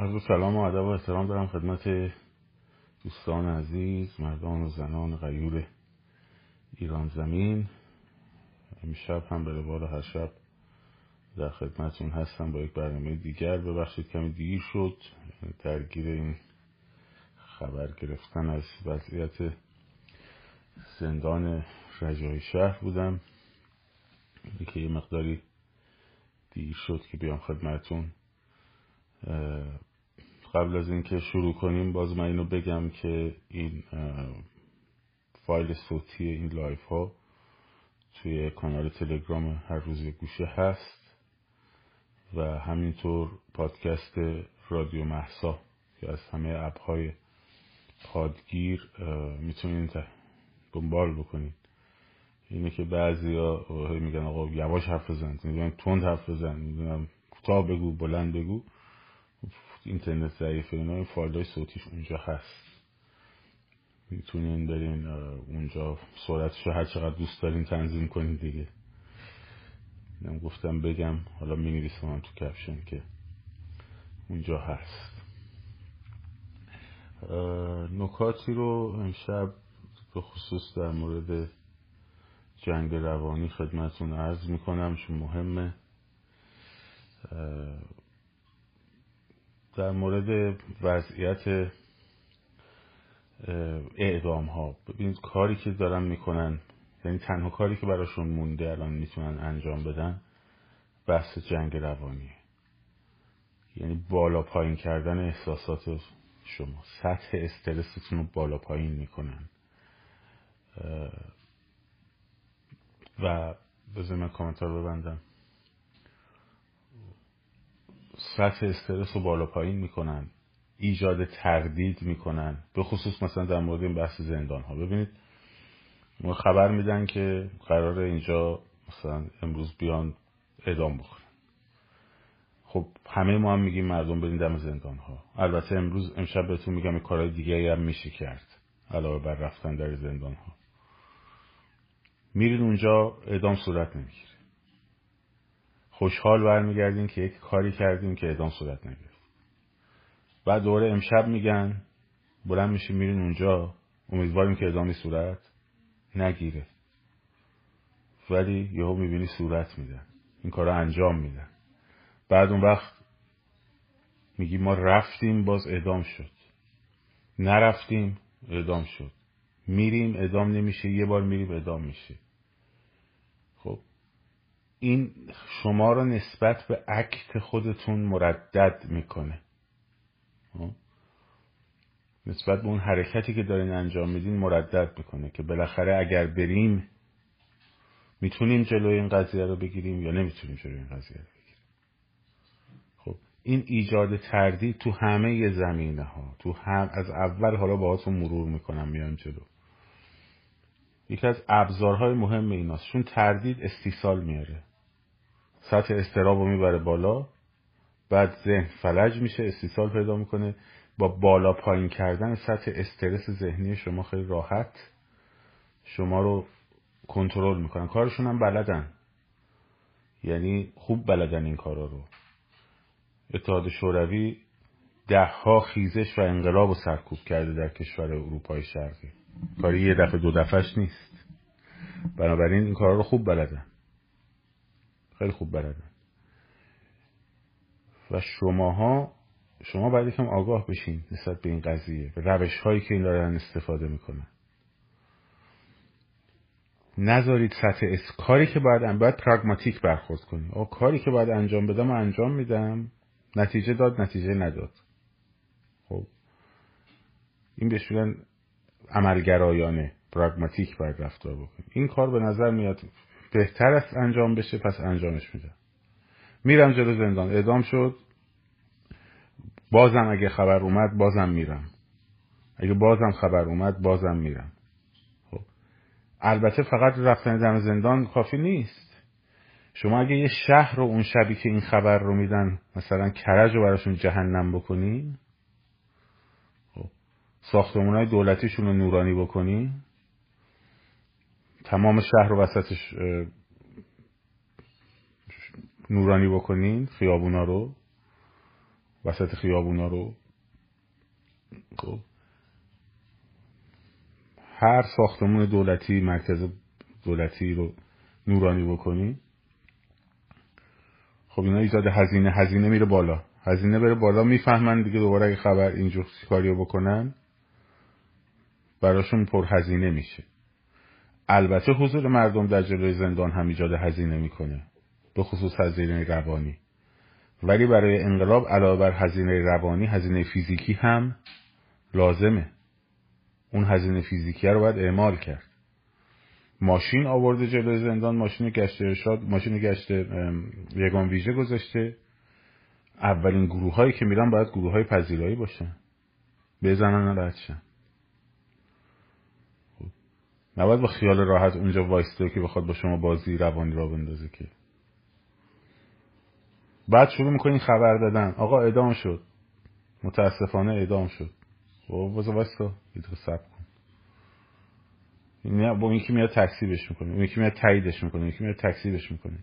عرض سلام و ادب و احترام دارم خدمت دوستان عزیز مردان و زنان غیور ایران زمین. امشب هم به روال هر شب در خدمتون هستم با یک برنامه دیگر. ببخشید کمی دیر شد درگیر این خبر گرفتن از وضعیت زندان رجای شهر بودم. که یه مقداری دیر شد که بیام خدمتتون قبل از اینکه شروع کنیم باز من اینو بگم که این فایل صوتی این live ها توی کانال تلگرام هر روز گوشه هست و همینطور پادکست رادیو مهسا که از همه app های پادگیر می‌تونید دنبال بکنید اینه که بعضی ها میگن آقا یواش حرف بزن میگن تند حرف بزن می‌دونم کوتاه بگو بلند بگو. اینترنت ضعیفه اینا این فایل های صوتیش اونجا هست. می‌تونین برین اونجا سرعتش رو هر چقدر دوست دارین تنظیم کنین دیگه. نم گفتم بگم حالا می نویسم تو کپشن که اونجا هست. نکاتی رو امشب به خصوص در مورد جنگ روانی خدمتون عرض می‌کنم چون مهمه. در مورد وضعیت اعدام ها ببینید کاری که دارن می‌کنن یعنی تنها کاری که براشون مونده الان می‌تونن انجام بدن بحث جنگ روانی. یعنی بالا پایین کردن احساسات شما. سطح استرستون رو بالا پایین می‌کنن. و بذار من کامنتار ببندم. سطح استرس رو بالا پایین می‌کنن ایجاد تردید می‌کنن به خصوص مثلا در مورد این بحث زندان ها ببینید ما خبر میدن که قرار اینجا مثلا امروز بیان اعدام بکنن. خب همه ما هم میگیم مردم برین دم زندان ها البته امروز امشب بهتون میگم کارهای دیگه هم میشه کرد علاوه بر رفتن در زندان ها میرین اونجا اعدام صورت نمی‌گیره. خوشحال برمیگردین که یک کاری کردیم که اعدام صورت نگرفت. بعد دوره امشب میگن بلند میشیم میرین اونجا امیدواریم که اعدامی صورت نگیره. ولی یهو می‌بینی صورت میدن این کار انجام میدن بعد اون وقت میگی ما رفتیم باز اعدام شد. نرفتیم اعدام شد. میریم اعدام نمیشه. یه بار میریم اعدام میشه. این شما رو نسبت به عکت خودتون مردد می‌کنه. نسبت به اون حرکتی که دارین انجام میدین مردد می‌کنه که بالاخره اگر بریم می‌تونیم جلوی این قضیه رو بگیریم یا نمی‌تونیم جلوی این قضیه رو بگیریم؟ خب این ایجاد تردید تو همه زمینه ها تو هم از اول حالا باهاتون مرور می‌کنم میان جلو. یکی از ابزارهای مهم ایناست. چون تردید استیصال میاره. سطح استراب رو می‌بره بالا بعد ذهن فلج میشه استیصال پیدا می‌کنه. با بالا پایین کردن سطح استرس ذهنی شما خیلی راحت شما رو کنترل می‌کنن. کارشون هم بلدن. یعنی خوب بلدن این کارا رو. اتحاد شوروی ده ها خیزش و انقلاب رو سرکوب کرده در کشور اروپای شرقی. کاری یه دفعه دو دفعهش نیست. بنابراین این کارا رو خوب بلدن. خیلی خوب بلدن و شماها شما باید یکم آگاه بشین نسبت به این قضیه به روش هایی که این دارن استفاده می‌کنن. نذارید سطح اس کاری که باید باید پراگماتیک برخورد کنی. آه کاری که باید انجام بدم و انجام میدم نتیجه داد نتیجه نداد. خب. این بهش میگن عملگرایانه پراگماتیک باید رفتار بکنی. این کار به نظر میاد بهتر است انجام بشه پس انجامش میدم. میرم جلو زندان. اعدام شد. بازم اگه خبر اومد بازم میرم. اگه بازم خبر اومد بازم میرم. خب. البته فقط رفتن دم زندان کافی نیست. شما اگه یه شهر رو اون شبی که این خبر رو میدن مثلا کرج رو براشون جهنم بکنی خب ساختمون های دولتیشون رو نورانی بکنی تمام شهر رو وسطش نورانی بکنین خیابونا رو وسط خیابونا رو. خب. هر ساختمون دولتی مرکز دولتی رو نورانی بکنی خب اینا ایجاد هزینه هزینه میره بالا. هزینه بره بالا می‌فهمن دیگه دوباره اگه خبر اینجور کاریو بکنن براشون پر هزینه میشه. البته حضور مردم در جلوی زندان هم ایجاد هزینه می‌کنه به خصوص هزینه روانی. ولی برای انقلاب علاوه بر هزینه روانی هزینه فیزیکی هم لازمه. اون هزینه فیزیکی رو باید اعمال کرد. ماشین آورده جلوی زندان ماشین گشت ارشاد ماشین گشت یگان ویژه گذاشته. اولین گروه هایی که میرن باید گروه های پذیرایی باشن. بزنن خب. نباید با خیال راحت اونجا وایسته که بخواد با شما بازی روانی را بندازه که. بعد شروع می‌کنین خبر دادن. آقا ادام شد. متاسفانه ادام شد. خب بازا وایستا یه سب کن. با این که میاد تکسیبش می‌کنه. اون یکی میاد تاییدش می‌کنه. یکی میاد تکسیبش می‌کنه.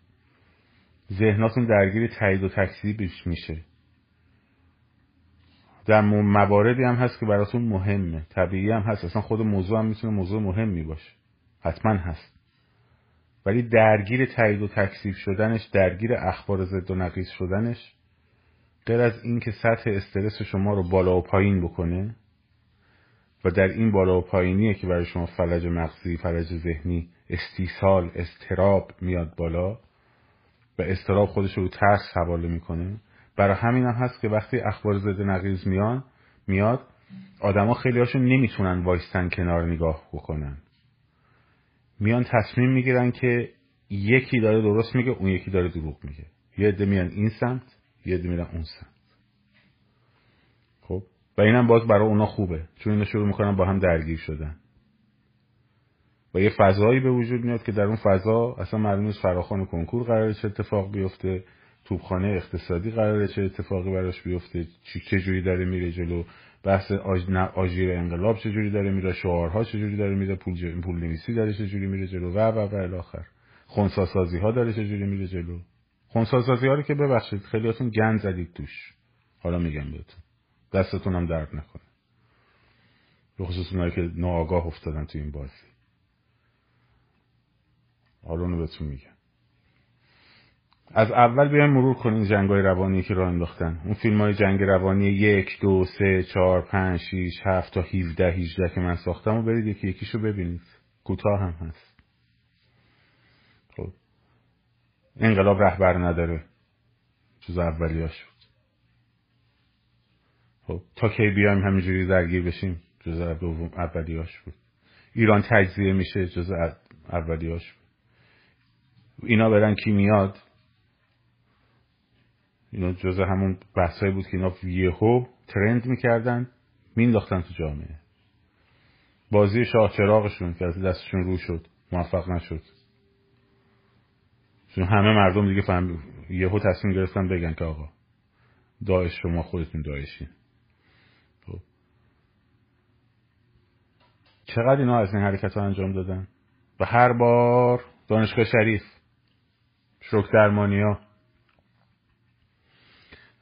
ذهناتون درگیر تایید و تکسیبش میشه. در مواردی هم هست که براتون مهمه. طبیعی هم هست. اصلا خود موضوع هم می‌تونه موضوع مهمی باشه. حتما هست. ولی درگیر تایید و تکسیب شدنش درگیر اخبار ضد و نقیص شدنش غیر از اینکه سطح استرس شما رو بالا و پایین بکنه و در این بالا و پایینیه که برای شما فلج مغزی فلج ذهنی استیصال استراب میاد بالا و استراب خودش رو ترس حواله می‌کنه. برای همین هم هست که وقتی اخبار ضد نقیض میان میاد آدما خیلی هاشون نمی‌تونن وایستن کنار نگاه بکنن. میان تصمیم می‌گیرن که یکی داره درست میگه اون یکی داره دروغ میگه. یه عده میان این سمت یه عده میرن اون سمت. خب؟ و اینم باز برای اونا خوبه. چون اینا شروع می‌کنن با هم درگیر شدن. و یه فضایی به وجود میاد که در اون فضا اصلا معلوم نیست فراخان کنکور قراره چه اتفاق بیفته. توپخانه اقتصادی قراره چه اتفاقی براش بیفته چه جوری داره میره جلو بحث آج... آژیر انقلاب جوری داره میره شعارها چه جوری داره میره پول ج... پول نویسی داره چه جوری میره جلو و و و الاخر خونساسازی ها داره چه جوری میره جلو. خونساسازی ها رو که ببخشید خیلیاتون گند زدید توش. حالا میگم بهتون. دستتون هم درد نکنه. به خصوص اونایی که ناآگاه افتادن تو این بازی. حالا اونو بهتون میگم. از اول بیایم مرور کنیم جنگ های روانی که راه انداختن. اون فیلم های جنگ روانی یک دو سه چهار پنج شیش هفت تا هیوده هیجده که من ساختم و برید یکی یکیشو ببینید. کوتاه هم هست. خب. انقلاب رهبر نداره. جز اولیاش. خب. تا کی بیایم همینجوری درگیر بشیم جز دوم اولیاش بود. ایران تجزیه میشه جز اولیاش بود. اینا برن کی میاد؟ اینا جز همون بحثایی بود که اینا یهو ترند می‌کردن مینداختن تو جامعه. بازی شاه چراغشون که از دستشون رو شد موفق نشد. چون همه مردم دیگه فهم یهو تصمیم گرفتن بگن که آقا داعش شما خودتون داعشین. خب. چقدر اینا از این حرکت ها انجام دادن؟ و هر بار دانشگاه شریف شوک درمانیا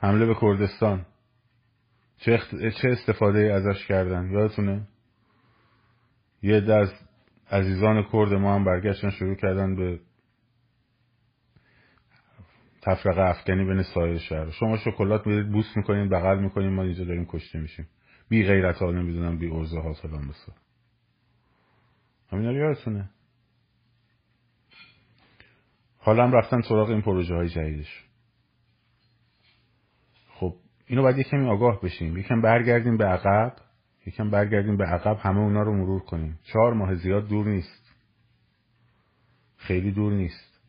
حمله به کردستان. چه, چه استفاده ازش کردن؟ یادتونه؟ یه از عزیزان کرد ما هم برگشتن شروع کردن به تفرقه افغانی بین سایر شهر. شما شکلات می‌دید بوس می‌کنین بغل می‌کنین ما اینجا داریم کشته میشیم. بی غیرت ها نمی‌دونم بی ارزه ها سلام بسا. همین رو یادتونه؟ حالا هم رفتن سراغ این پروژه های جدیدش. اینو باید یکمی آگاه بشیم. یکم برگردیم به عقب. یکم برگردیم به عقب همه اونا رو مرور کنیم. چهار ماه زیاد دور نیست. خیلی دور نیست.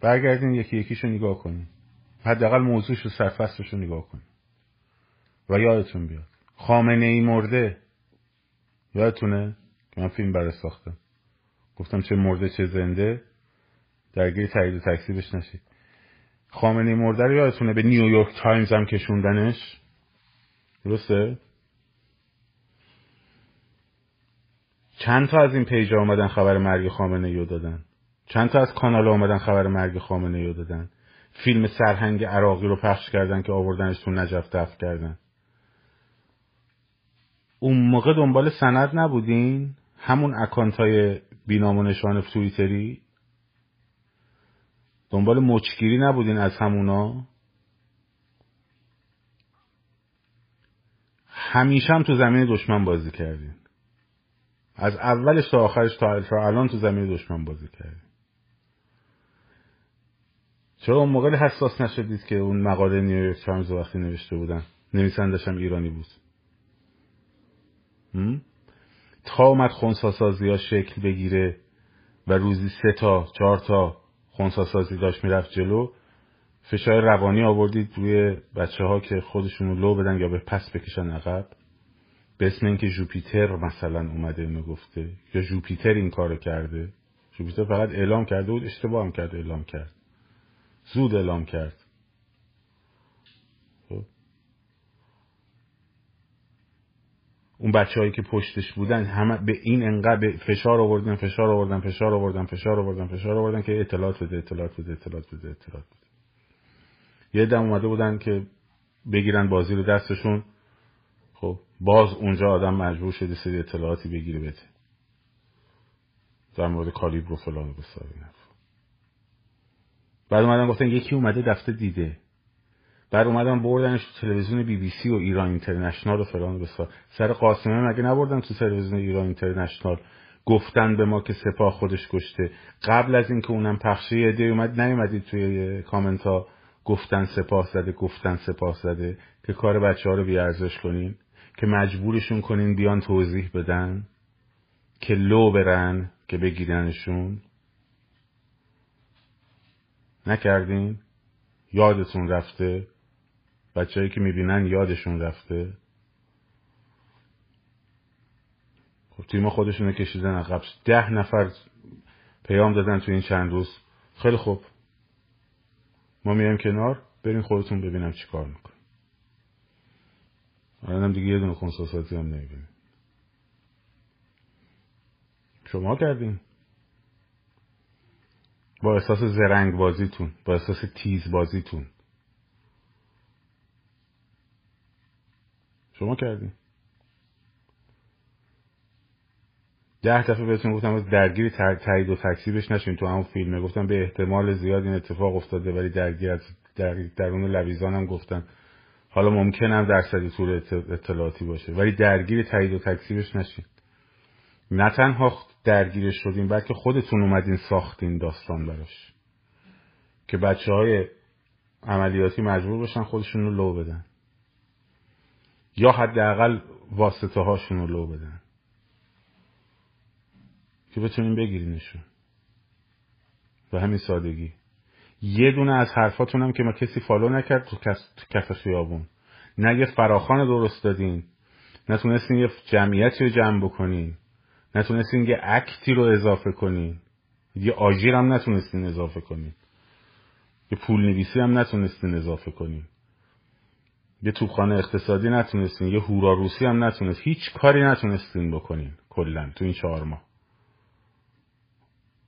برگردیم یکی یکیشو نگاه کنیم. حداقل موضوعش رو سرفصلش رو نگاه کنیم. و یادتون بیاد. خامنه ای مرده. یادتونه؟ که من فیلم برای ساختم. گفتم چه مرده چه زنده. درگیر تایید و تکسیبش نشید. خامنه مرده رو یادتونه به نیویورک تایمز هم کشوندنش؟ درسته؟ چند تا از این پیجا آمدن خبر مرگ خامنه رو دادن؟ چند تا از کانال آمدن خبر مرگ خامنه رو دادن؟ فیلم سرهنگ عراقی رو پخش کردن که آوردنش تو نجف دفت کردن. اون موقع دنبال سند نبودین؟ همون اکانت های بینام و نشان تویتری دنبال مچگیری نبودین از همونا؟ همیشه هم تو زمین دشمن بازی کردین. از اولش تا آخرش تا الان تو زمین دشمن بازی کردین. چرا اون موقع حساس نشدید که اون مقاله نیویورک تایمز وقتی نوشته بودن؟ نویسندش هم ایرانی بود. تا اومد خونساسازی ها شکل بگیره و روزی سه تا چهار تا خونساسازی داشت می‌رفت جلو. فشار روانی آوردید روی بچه ها که خودشون رو لو بدن یا به پس بکشن عقب. به اسم اینکه جوپیتر مثلا اومده اینو گفته یا جوپیتر این کارو کرده. جوپیتر فقط اعلام کرده بود اشتباه هم کرد اعلام کرد. زود اعلام کرد خب. اون بچه هایی که پشتش بودن همه به این انقدر فشار آوردن فشار آوردن فشار آوردن فشار آوردن فشار آوردن که اطلاعات بده اطلاعات بده اطلاعات بده اطلاعات بده. یه دم اومده بودن که بگیرن بازی رو دستشون. خب باز اونجا آدم مجبور شده سری اطلاعاتی بگیره بده. در مورد کالیبر و فلان و بعد اومدن گفتن یکی اومده دفته دیده. بعد اومدن بردنش تو تلویزیون بی بی سی و ایران اینترنشنال و فلان بسار سر قاسمه مگه نبردن تو تلویزیون ایران اینترنشنال. گفتن به ما که سپاه خودش کشته. قبل از اینکه اونم پخشه یه اومد نیومدید توی کامنت ها. گفتن سپاه زده گفتن سپاه زده. که کار بچه ها رو بیارزش کنین. که مجبورشون کنین بیان توضیح بدن. که لو برن که بگیرنشون. نکردین؟ یادتون رفته؟ بچههایی که می‌بینن یادشون رفته. خب تیم خودشون کشیدن عقب. ده نفر پیام دادن تو این چند روز. خیلی خوب. ما میایم کنار. برین خودتون ببینم چی کار میکن الانم دیگه یه دونه خونساساتی هم نمی‌بینیم. شما کردین. با احساس زرنگ بازیتون با احساس تیز بازیتون شما کردین. ده دفعه بهتون گفتم درگیر تایید و تکسیبش نشین تو همون فیلمه. گفتم به احتمال زیاد این اتفاق افتاده ولی درگیر از در درون لویزان هم گفتن. حالا ممکن هم درصدی طور اطلاعاتی باشه. ولی درگیر تایید و تکسیبش نشین. نه تنها درگیرش شدیم بلکه خودتون اومدین ساختین داستان براش. که بچه های عملیاتی مجبور بشن خودشون رو لو بدن. یا حداقل واسطه هاشون رو لو بدن. که بتونیم بگیرینشون. به همین سادگی. یه دونه از حرفاتون هم که ما کسی فالو نکرد تو کف خیابون. نه یه فراخان درست دادین. نتونستین یه جمعیتی رو جمع بکنین. نتونستین یه اکتی رو اضافه کنین. یه آژیر هم نتونستین اضافه کنین. یه پول نویسی هم نتونستین اضافه کنین. یه توبخانه اقتصادی نتونستین یه هورا روسی هم نتونست. هیچ کاری نتونستین بکنین کلا تو این چهار ماه.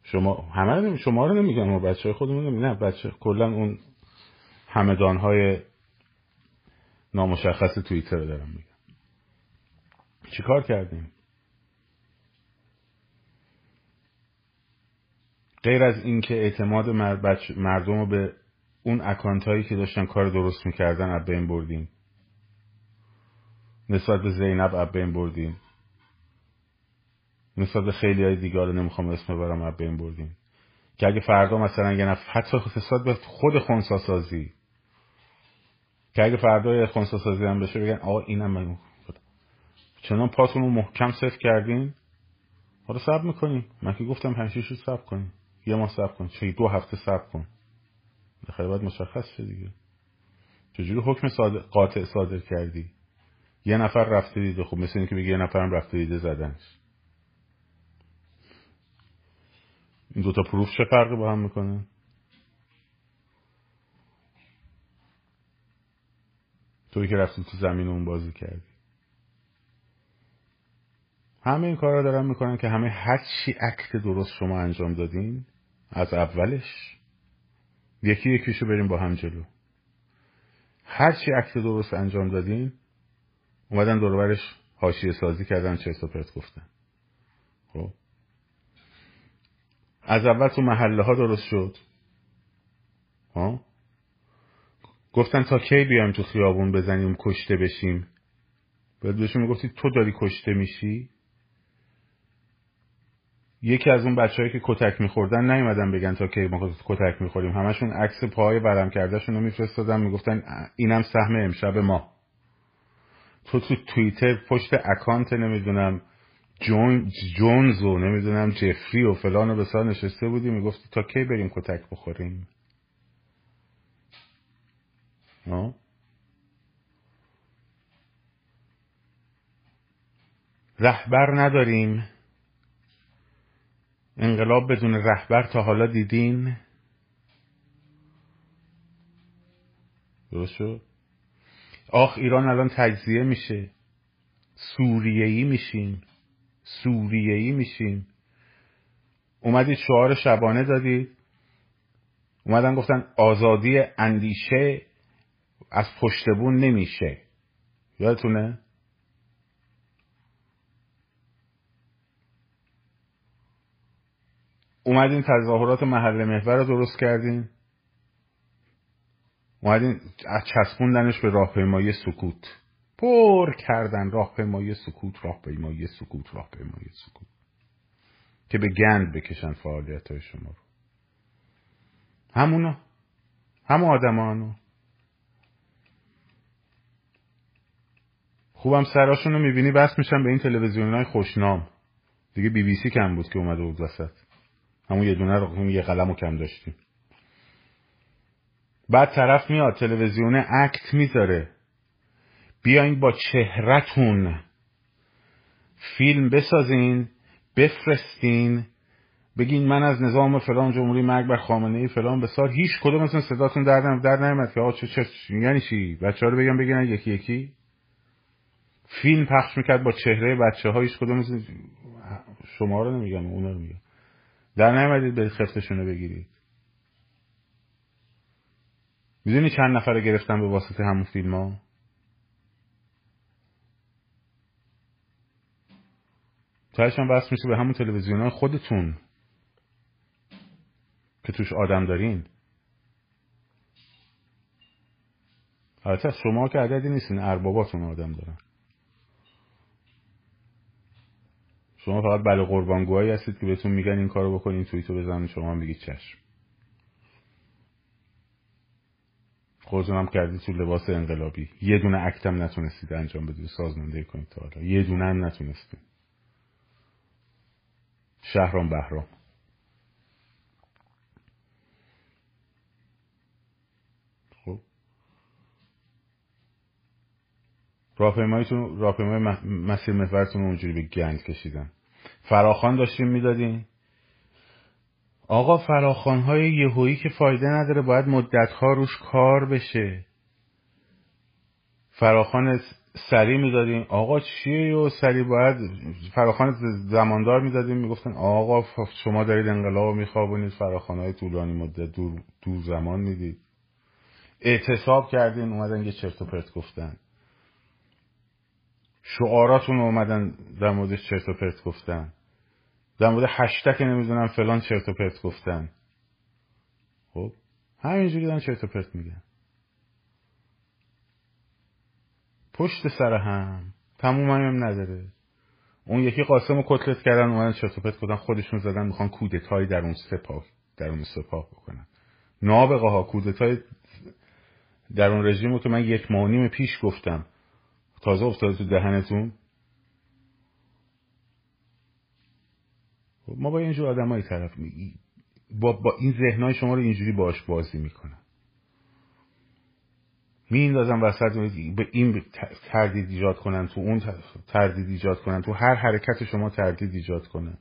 شما همه شما رو نمیگم ما بچه خودمون نه بچه کلا اون همدان های نامشخص توییتر رو دارم میگم. چیکار کردیم؟ غیر از اینکه اعتماد مردم رو به اون اکانت هایی که داشتن کار درست می‌کردن اب بین بردیم. نسبت به زینب اب بین بردیم. نسبت به خیلی های دیگه رو نمی‌خوام اسم ببرم اب بین بردیم. که اگه فردا مثلا یه نفر حتی نسبت به خود خونساسازی. که اگه فردا یه خونساسازی هم بشه بگن آقا اینم من چنان پاتون رو محکم صفر کردین حالا سب می‌کنیم. من که گفتم پنج رو سب کنیم. یه ماه سب کن. چه دو هفته سب کن. بخیر باید مشخص شه دیگه. چجوری حکم صادر... قاطع صادر کردی؟ یه نفر رفته دیده خب مثل اینکه بگی یه نفرم رفته دیده زدنش. این دوتا پروف چه فرقی با هم می‌کنه؟ توی که رفتی تو زمین اون بازی کردی. همه این کار رو دارن می‌کنن که همه هر چی عکت درست شما انجام دادین از اولش یکی یکیشو بریم با هم جلو. هر چی عکس درست انجام دادین اومدن دوربرش حاشیه سازی کردن چه و گفتن. خب. از اول تو محله ها درست شد. ها گفتن تا کی بیایم تو خیابون بزنیم کشته بشیم؟ باید بهشون می‌گفتی تو داری کشته میشی؟ یکی از اون بچههایی که کتک میخوردن نیومدن بگن تا کی ما کتک می‌خوریم. همشون عکس پای ورم کردهشون رو میفرستادن می‌گفتن اینم سهم امشب ما. تو تو توییتر پشت اکانت نمی‌دونم جون جونز و نمی‌دونم جفری و فلان و بسار نشسته بودی می‌گفتی تا کی بریم کتک بخوریم؟ رهبر نداریم. انقلاب بدون رهبر تا حالا دیدین؟ درست شد؟ آخ ایران الان تجزیه میشه. سوریهی میشیم سوریهی میشیم اومدید شعار شبانه دادید. اومدن گفتن آزادی اندیشه از پشتبون نمیشه. یادتونه؟ اومدین تظاهرات محل محور رو درست کردین. اومدین چسبوندنش به راهپیمایی سکوت. پر کردن راهپیمایی سکوت راهپیمایی سکوت راهپیمایی سکوت. که به گند بکشن فعالیت های شما رو. همونا. همون آدمانو. خوبم سراشون رو می‌بینی بس میشن به این تلویزیون های خوشنام. دیگه بی بی سی کم بود که اومده بود وسط. همون یه دونه رو یه قلم رو کم داشتیم. بعد طرف میاد تلویزیون اکت می‌ذاره. بیاین با چهرتون فیلم بسازین بفرستین بگین من از نظام فلان جمهوری مرگ بر خامنه ای فلان بسار هیچ کدوم مثلا صداتون در در نمیاد که آقا چه چه یعنی چی؟ بچه ها رو بگم بگین یکی یکی. فیلم پخش می‌کرد با چهره بچه ها هیچ کدوم شما رو نمیگم اونا رو میگم. در نیومدید به خفتشون رو بگیرید. می‌دونی چند نفر رو گرفتن به واسطه همون فیلم ها تایش هم بس میشه به همون تلویزیون های خودتون که توش آدم دارین. البته شما که عددی نیستین ارباباتون آدم دارن. شما فقط بله قربانگوهایی هستید که بهتون میگن این کارو بکنین توییتو بزنین شما میگید چشم. خودتون هم کردید تو لباس انقلابی. یه دونه اکتم نتونستید انجام بدید. سازماندهی کنید تا حالا. یه دونه هم نتونستید. شهرام بهرام خب راهپیماییتون راهپیمای مسیر محورتون اونجوری به گند کشیدن. فراخان داشتیم می‌دادین آقا فراخان های یهویی که فایده نداره باید مدت ها روش کار بشه. فراخان سری می‌دادیم. آقا چیه و سری؟ باید فراخان زماندار می‌دادیم. می‌گفتن آقا شما دارید انقلاب میخوابونید. فراخان های طولانی مدت دور, دور زمان می‌دید. اعتصاب کردین اومدن یه چرت و پرت گفتن. شعاراتون اومدن در موردش چرت و پرت گفتن. در مورد هشتک نمی‌دونم فلان چرت و پرت گفتن. خب همینجوری دارن چرت و پرت میگن. پشت سر هم تموم هم نداره. اون یکی قاسم رو کتلت کردن اومدن چرت و پرت کردن خودشون زدن می‌خوان کودتایی در اون سپاه در اون سپاه بکنن. نابغه ها کودتای در اون رژیم که من یک ماه نیم پیش گفتم. تازه افتاده تو دهنتون؟ خب ما با اینجور آدمایی طرف می با, با این ذهنهای شما رو اینجوری باش بازی می‌کنن میندازن وسط به این تردید ایجاد کنن تو اون تردید ایجاد کنن تو هر حرکت شما تردید ایجاد کنن.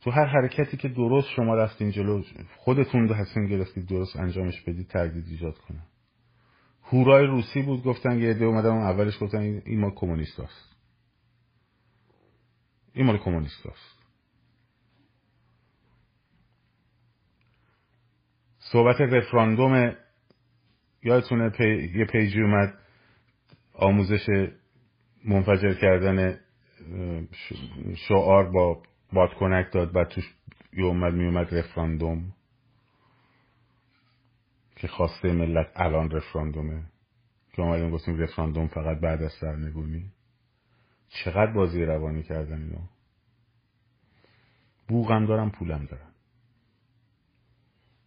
تو هر حرکتی که درست شما رفتین جلو خودتون رو هستین گرفتید درست انجامش بدید تردید ایجاد کنن. هورای روسی بود گفتن یه عده اومدن اولش گفتن این ما کمونیست هست این مال کمونیست هست صحبت رفراندوم یادتونه پی... یه پیجی اومد آموزش منفجر کردن شعار با باد کنک داد بعد توش یه اومد می اومد رفراندوم. که خواسته ملت الان رفراندومه؟ که اومدیم گفتیم رفراندوم فقط بعد از سرنگونی. چقدر بازی روانی کردن اینا؟ بوغم دارم پولم دارم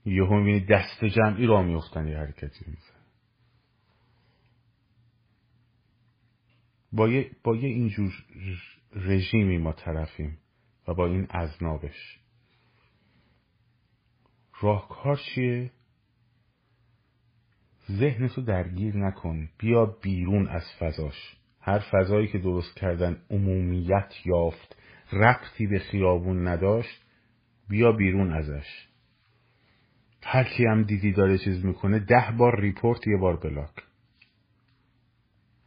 یهو می‌بینی دست جمعی را میفتن یه حرکتی میزن با یه, با یه اینجور رژیمی ما طرفیم و با این ازنابش راهکار چیه؟ ذهنتو درگیر نکن. بیا بیرون از فضاش. هر فضایی که درست کردن عمومیت یافت ربطی به خیابون نداشت بیا بیرون ازش. هر کی هم دیدی داره چیز می‌کنه ده بار ریپورت یه بار بلاک.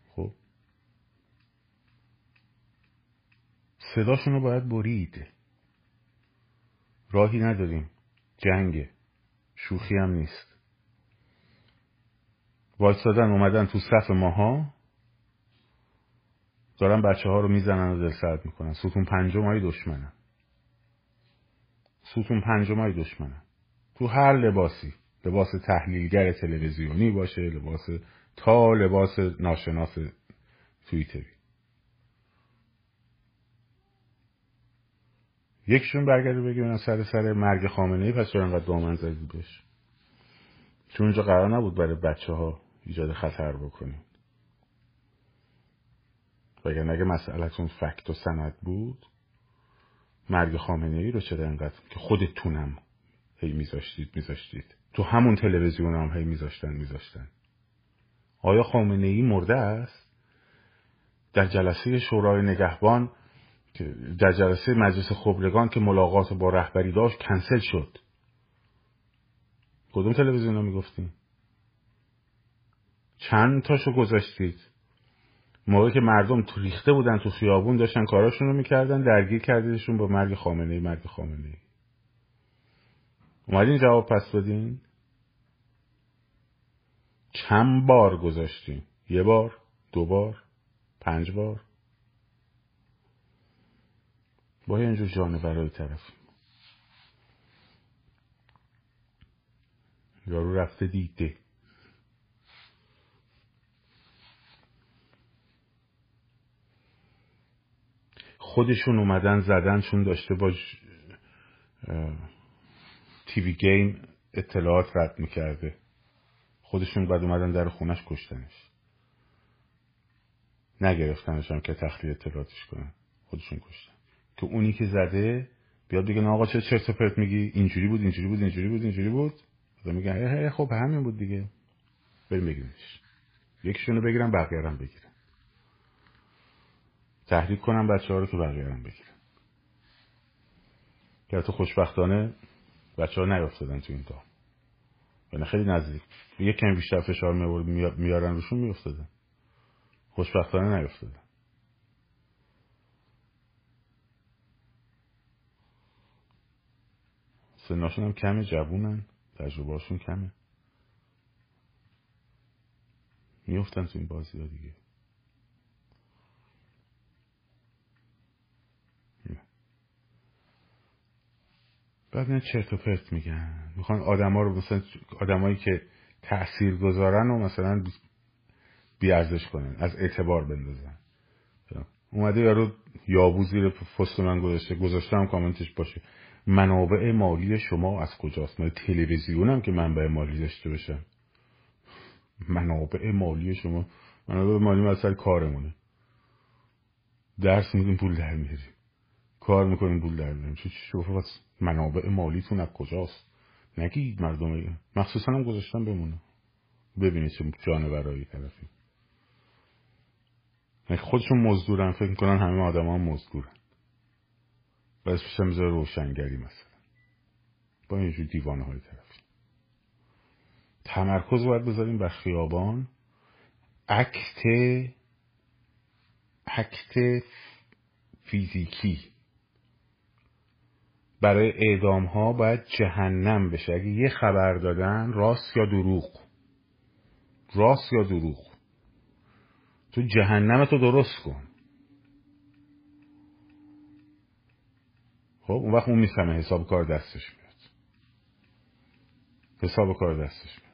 خب؟ صداشونو باید برید. راهی نداریم. جنگه. شوخی هم نیست. وایستادن اومدن تو صف ماها. دارن بچه ها رو می‌زنن و دل سرد می‌کنن. ستون پنجم های دشمنن ستون پنجم های دشمنن تو هر لباسی لباس تحلیلگر تلویزیونی باشه لباس تا لباس ناشناس تویتری یکشون برگرده بگه سر سر مرگ خامنه ای پس چرا انقدر دامن زدید بهش؟ چون اونجا قرار نبود برای بچه ها ایجاد خطر بکنیم وگر اگه مسئلتون فکت و سند بود مرگ خامنه ای رو چرا انقدر که خودتونم هی میذاشتید میذاشتید؟ تو همون تلویزیون هم هی میذاشتن میذاشتن. آیا خامنه ای مرده است؟ در جلسه شورای نگهبان در جلسه مجلس خبرگان که ملاقات با رهبری داشت کنسل شد. کدوم تلویزیون رو می‌گفتیم چند تاشو گذاشتید؟ موقعی که مردم تو ریخته بودن تو خیابون داشتن کاراشون رو می‌کردن درگیر کردیدشون با مرگ خامنه ای مرگ خامنه ای اومدین جواب پس بدین؟ چند بار گذاشتیم یه بار دو بار پنج بار؟ با اینجور جانورای طرفیم یارو رفته دیده. خودشون اومدن زدن چون داشته با تیوی گیم اطلاعات رد می‌کرده. خودشون بعد اومدن در خونش کشتنش. نگرفتنش هم که تخلیه اطلاعاتش کنن. خودشون کشتن. که اونی که زده بیاد بگه آقا چه چرت پرت میگی؟ اینجوری بود اینجوری بود اینجوری بود اینجوری بود. بعد میگن خب همین بود دیگه. بریم بگیرنش. یکیشونو بگیرن بقیه هم بگیرن. تحریک کنم بچه ها رو که بقیه هم بگیرن که تو خوشبختانه بچه ها نیافتادن تو این تا یعنی خیلی نزدیک. یک کمی بیشتر فشار میارن روشون میافتادن. خوشبختانه نیافتادن. سناشون هم کمه جوونن تجربهاشون کمه. میفتن تو این بازی ها دیگه. بعد میان چرت و پرت میگن. می‌خوان آدما رو مثلا آدمایی که تأثیر گذارن و مثلا بیارزش کنن از اعتبار بندازن. اومده یارو یابو زیر پست من گذاشته گذاشتم کامنتش باشه. منابع مالی شما از کجاست؟ من تلویزیونم که منبع مالی داشته باشم. منابع مالی شما منابع مالی مثلا کارمونه. درس میدیم پول در میاریم. کار می‌کنیم پول در میاریم. چه منابع مالیتون از کجاست؟ نگید مردم مخصوصا هم گذاشتم بمونه. ببینید چه جانورایی طرفی. خودشون مزدورن فکر می‌کنن همه آدم ها مزدورن. بس پیشم بذاره روشنگری مثلا. با اینجور دیوانه های طرفی. تمرکز باید بذاریم بر خیابان. اکت اکت فیزیکی. برای اعدام ها باید جهنم بشه. اگه یه خبر دادن راست یا دروغ؟ راست یا دروغ؟ تو جهنمتو درست کن. خب اون وقت اون می‌فهمه حساب کار دستش میاد حساب کار دستش میاد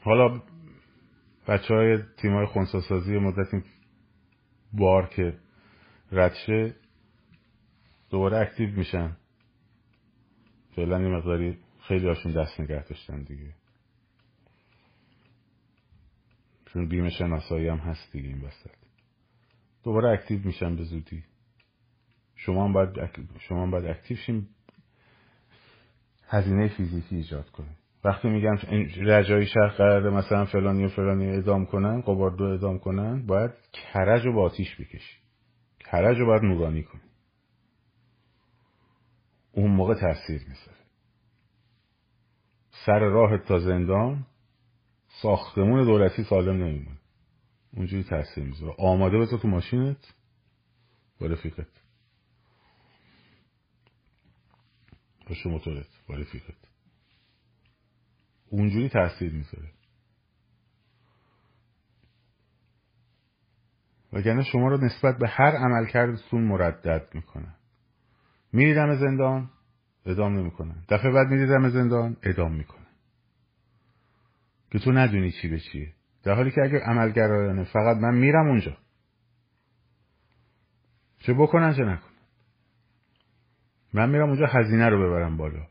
حالا بچه های تیم های خونساسازی مدت بار که ردشه دوباره اکتیو میشن. فعلا یه مقداری خیلی هاشون دست نگه داشتن دیگه. چون بیم شناسایی هم هست دیگه این وسط. دوباره active میشن به زودی. شما هم باید, شما هم باید active شیم هزینه فیزیکی ایجاد کنید وقتی میگم رجایی شهر قراره مثلا فلانی و فلانی اعدام کنن قبادلو اعدام کنن باید کرج رو با آتیش بکشی. کرج رو باید نورانی کنی. اون موقع تاثیر می‌ذاره. سر راه تا زندان ساختمون دولتی سالم نمیمونه. اونجوری تاثیر می‌ذاره. آماده بذار تو ماشینت با رفیقت. پشت موتورت با رفیقت. اونجوری تاثیر می‌ذاره. وگرنه شما رو نسبت به هر عملکردتون مردد می‌کنن میریدم زندان ادام نمی‌کنن دفعه بعد میریدم زندان ادام می‌کنن که تو ندونی چی به چیه. در حالی که اگر عملگرایانه فقط من میرم اونجا. چه بکنن چه نکنن. من میرم اونجا هزینه رو ببرم بالا.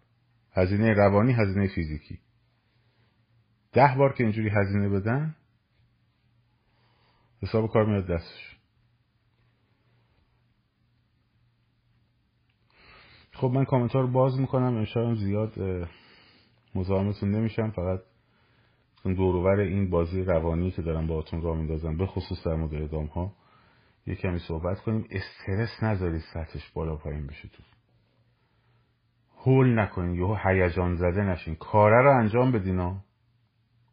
هزینه روانی هزینه فیزیکی. ده بار که اینجوری هزینه بدن حساب کار میاد دستش. خب من کامنت رو باز می‌کنم امشب زیاد مزاحمتون نمیشم. فقط دوروبر این بازی روانی که دارم باهاتون راه میندازم به خصوص در مورد اعدام ها یه کمی صحبت کنیم. استرس نذارید سطحش بالا پایین بشه تو. هول نکنین یهو هیجان زده نشین. کاره رو انجام بدین ها.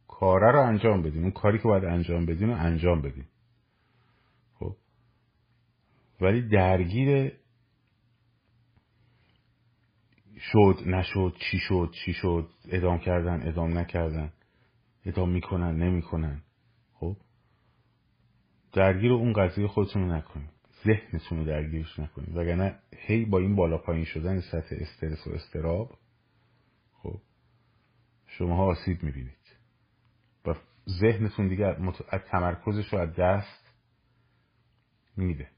کاره رو انجام بدین. اون کاری که باید انجام بدین رو انجام بدین. خب؟ ولی درگیر شد نشد چی شد چی شد ادام کردن ادام نکردن ادام می‌کنن نمی‌کنن. خب؟ درگیر اون قضیه خودتون نکنید. ذهنتون رو درگیرش نکنید. وگرنه هی با این بالا پایین شدن سطح استرس و استراب خب؟ شماها آسیب می‌بینید. و ذهنتون دیگه از تمرکزش رو از دست میده.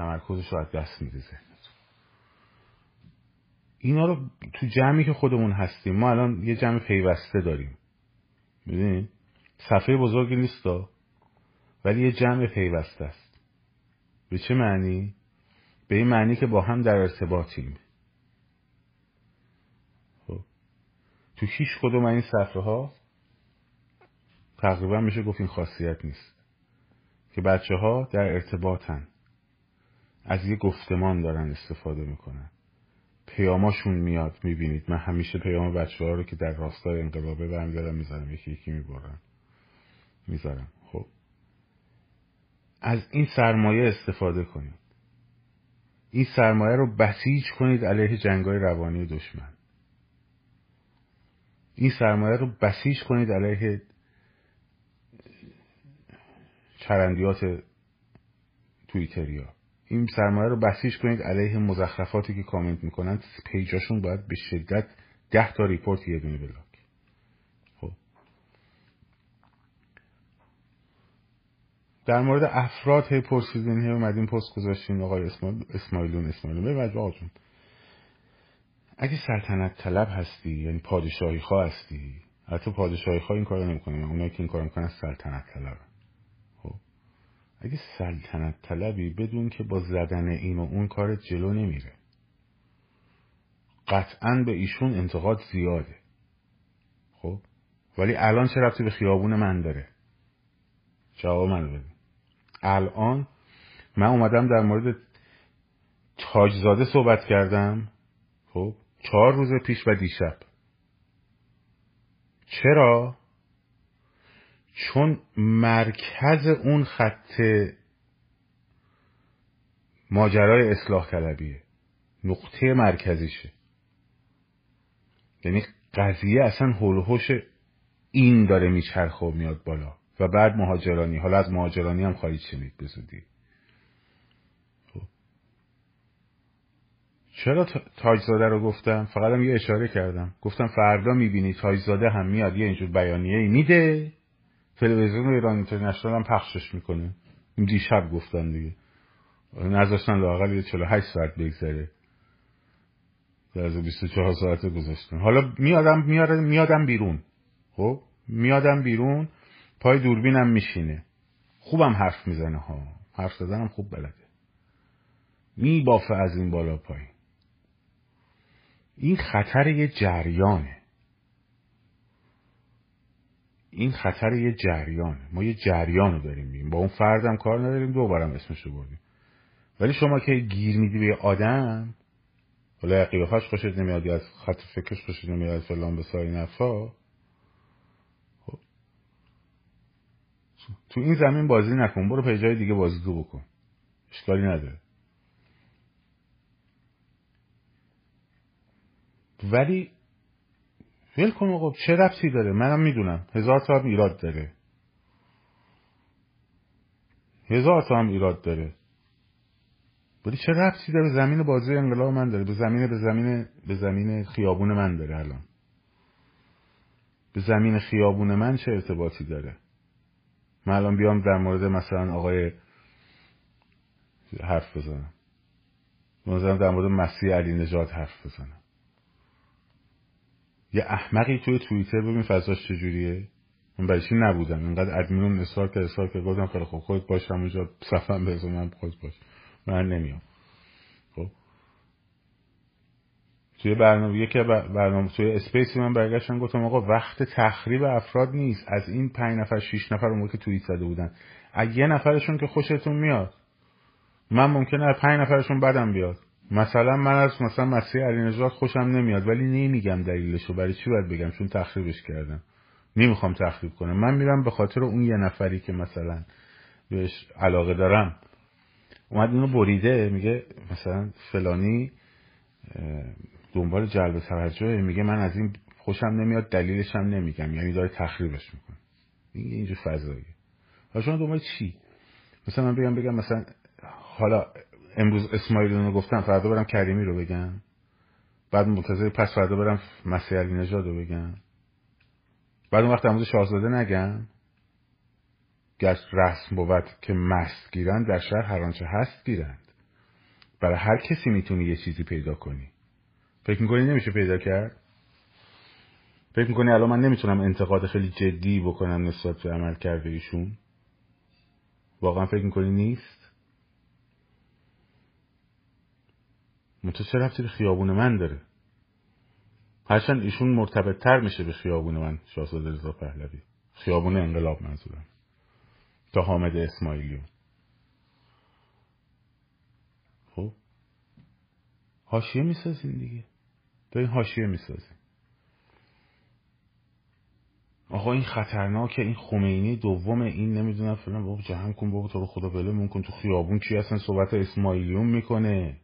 تمرکزش رو از دست میده ذهنتون اینا رو تو جمعی که خودمون هستیم ما الان یه جمع پیوسته داریم. می‌دونین صفحه بزرگی نیست ولی یه جمع پیوسته است. به چه معنی؟ به این معنی که با هم در ارتباطیم. خب. تو هیچ کدوم این صفحه ها تقریبا میشه گفت این خاصیت نیست. که بچه ها در ارتباطن. از یه گفتمان دارن استفاده می‌کنن. پیاماشون میاد می‌بینید. من همیشه پیام بچه ها رو که در راستای انقلابه برمیدارم می‌ذارم. یکی یکی می‌برم. می‌ذارم. خب. از این سرمایه استفاده کنید. این سرمایه رو بسیج کنید علیه جنگای روانی دشمن. این سرمایه رو بسیج کنید علیه چرندیات تویتریا. این سرمایه رو بسیج کنید علیه مزخرفاتی که کامنت می‌کنن. page اشون باید به شدت ده تا report یه دونه block. خب. در مورد افراد هی پرسیدین هی اومدین پست گذاشتین آقای اسماعیل اسماعیلیون اسماعیلیون. ببینید آقا جون. اگه سلطنت طلب هستی یعنی پادشاهی خواه هستی حتی پادشاهی خواه این کارو نمی‌کنن اونایی که این کارو می‌کنن سلطنت طلب اگه سلطنت طلبی بدون که با زدن این و اون کار جلو نمیره. قطعا به ایشون انتقاد زیاده. خب؟ ولی الان چه رفتی به خیابون من داره؟ جواب من بده. الان من اومدم در مورد تاجزاده صحبت کردم. خب؟ چهار روز پیش و دیشب. چرا؟ چون مرکز اون خط ماجرای اصلاح طلبیه. نقطه مرکزیشه. یعنی قضیه اصلا هلوهوش این داره میچرخه و میاد بالا. و بعد مهاجرانی. حالا از مهاجرانی هم خواهید شنید به زودی. خب. چرا تاجزاده رو گفتم؟ فقط هم یه اشاره کردم. گفتم فردا می‌بینی تاجزاده هم میاد یه اینجور بیانیه میده. تلویزیون ایران اینترنشنال هم پخشش می‌کنه. این دیشب گفتن دیگه. نذاشتن لاقل یه 48 ساعت بگذره. از 24 ساعت گذاشتن. حالا میادم میادم میادم بیرون. خب؟ میادم بیرون پای دوربینم میشینه. خوبم حرف می‌زنه ها. حرف زدنم خوب بلده. میبافه از این بالا پایین. این خطر یه جریانه. این خطر یه جریانه ما یه جریان رو داریم میگیم با اون فردم کار نداریم دوبارم اسمش رو بردیم. ولی شما که گیر میدی به آدم حالا قیافش خوشت نمیاد یا از خط فکرش خوشت نمیاد فلان به ساری نفا خب. تو این زمین بازی نکن. برو به جای دیگه بازی دو بکن. اشکالی نداره. ولی ول کن آقا چه ربطی داره؟ منم می‌دونم. هزار تا هم ایراد داره. هزار تا هم ایراد داره. ولی چه ربطی داره؟ زمین بازی انقلاب من داره. به زمین به زمین به زمین خیابون من داره الان. به زمین خیابون من چه ارتباطی داره؟ من الان بیام در مورد مثلا آقای حرف بزنم. مثلا در مورد مسیح علی نجات حرف بزنم. یه احمقی توی توییتر ببین فضاش چجوریه. من برای چی نبودم اینقدر ادمینون اصرار که اصرار که گفتم خیلی خوب خودت باشم اونجا صفم بزنم خودت باش. من نمیام. خب. توی برنامه یکی برنامه توی اسپیسی من برگشتم گفتم آقا وقت تخریب افراد نیست. از این پنج نفر شیش نفر اون که توییت زده بودن. اگه یه نفرشون که خوشتون میاد من ممکنه از پنج نفرشون بدم بیاد. مثلا من از مثلا مسیح علی خوشم نمیاد ولی نمیگم دلیلشو. برای چی باید بگم؟ چون تخریبش کردم. نمی‌خوام تخریب کنم. من میرم به خاطر اون یه نفری که مثلا بهش علاقه دارم. اومد اینو بریده میگه مثلا فلانی دنبال جلب توجه میگه من از این خوشم نمیاد دلیلش هم نمیگم. یعنی داره تخریبش می‌کنه. این اینجور فضاییه. حالا شما دنبال چی؟ مثلا من بگم بگم مثلا حالا امروز اسماعیل رو گفتم فردا برم کریمی رو بگم. بعد منتظر پس فردا برم مسیح علی نژاد رو بگم. بعد اون وقت امروز شاهزاده نگم. گشت رسم بود که مست گیرند در شهر هر آنچه هست گیرند. برای هر کسی می‌تونی یه چیزی پیدا کنی. فکر می‌کنی نمیشه پیدا کرد؟ فکر می‌کنی الان من نمی‌تونم انتقاد خیلی جدی بکنم نسبت به عمل کرده ایشون؟ واقعا فکر می‌کنی نیست؟ منتها چه رفتی خیابون من داره؟ هرچند ایشون مرتبط تر میشه به خیابون من شاهزاده رضا پهلوی. خیابون انقلاب منظورم. تا حامد اسماعیلیون خب؟ حاشیه می‌سازین دیگه. این حاشیه می‌سازین آقا این خطرناکه این خمینی دوم این نمی‌دونم فلان. بابا جهان کن بابا تو رو خدا بله کن تو خیابون کی اصلا صحبت اسماعیلیون می‌کنه.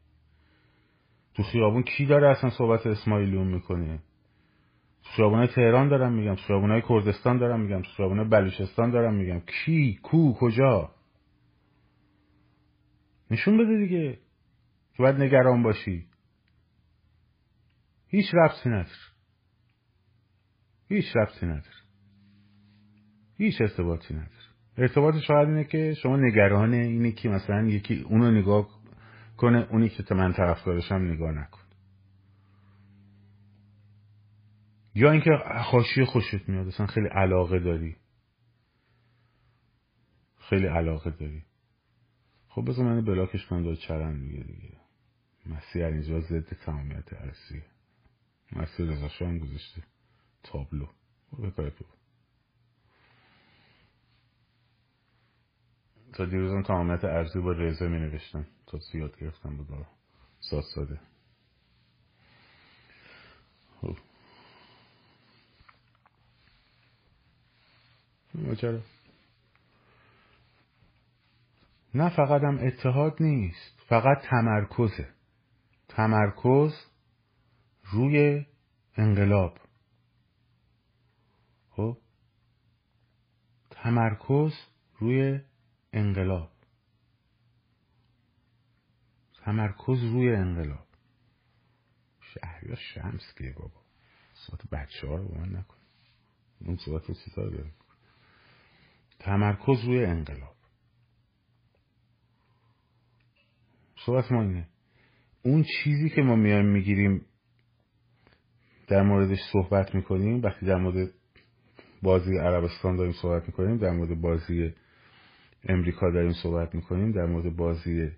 تو خیابون کی داره اصلا صحبت اسماعیلیون می‌کنه؟ خیابونای تهران دارم میگم خیابونای کردستان دارم میگم خیابونای بلوچستان دارم میگم. کی؟ کو؟ کجا؟ نشون بده دیگه که باید نگران باشی. هیچ ربطی نداره. هیچ ربطی نداره. هیچ ارتباطی نداره. ارتباط شاید اینه که شما نگران اینه که مثلا یکی اونو نگاه کنه اونی که من طرفدارشم نگاه نکن. یا اینکه خاشی خوشت میاد اصلا خیلی علاقه داری. خیلی علاقه داری. خب بذار من بلاکش کنم داره چرن میگه دیگه. مسیح اینجا ضد تمامیت ارزیه مسیح رضا هم گذاشته. تابلو. به کار تو. تا دیروزم تمامیت ارزی با رزه می نوشتم. تا زیاد گرفتم بود ساد ساده ماجرا نه فقط هم اتحاد نیست. فقط تمرکزه. تمرکز روی انقلاب. خب. تمرکز روی انقلاب. تمرکز روی انقلاب. شهریار شمس که بابا. صحبت بچه ها رو من نکن. اون صحبت رو سیتا تمرکز روی انقلاب. صحبت ما اینه. اون چیزی که ما میایم می‌گیریم در موردش صحبت می‌کنیم وقتی در مورد بازی عربستان داریم صحبت می‌کنیم در مورد بازی امریکا داریم صحبت می‌کنیم در مورد بازی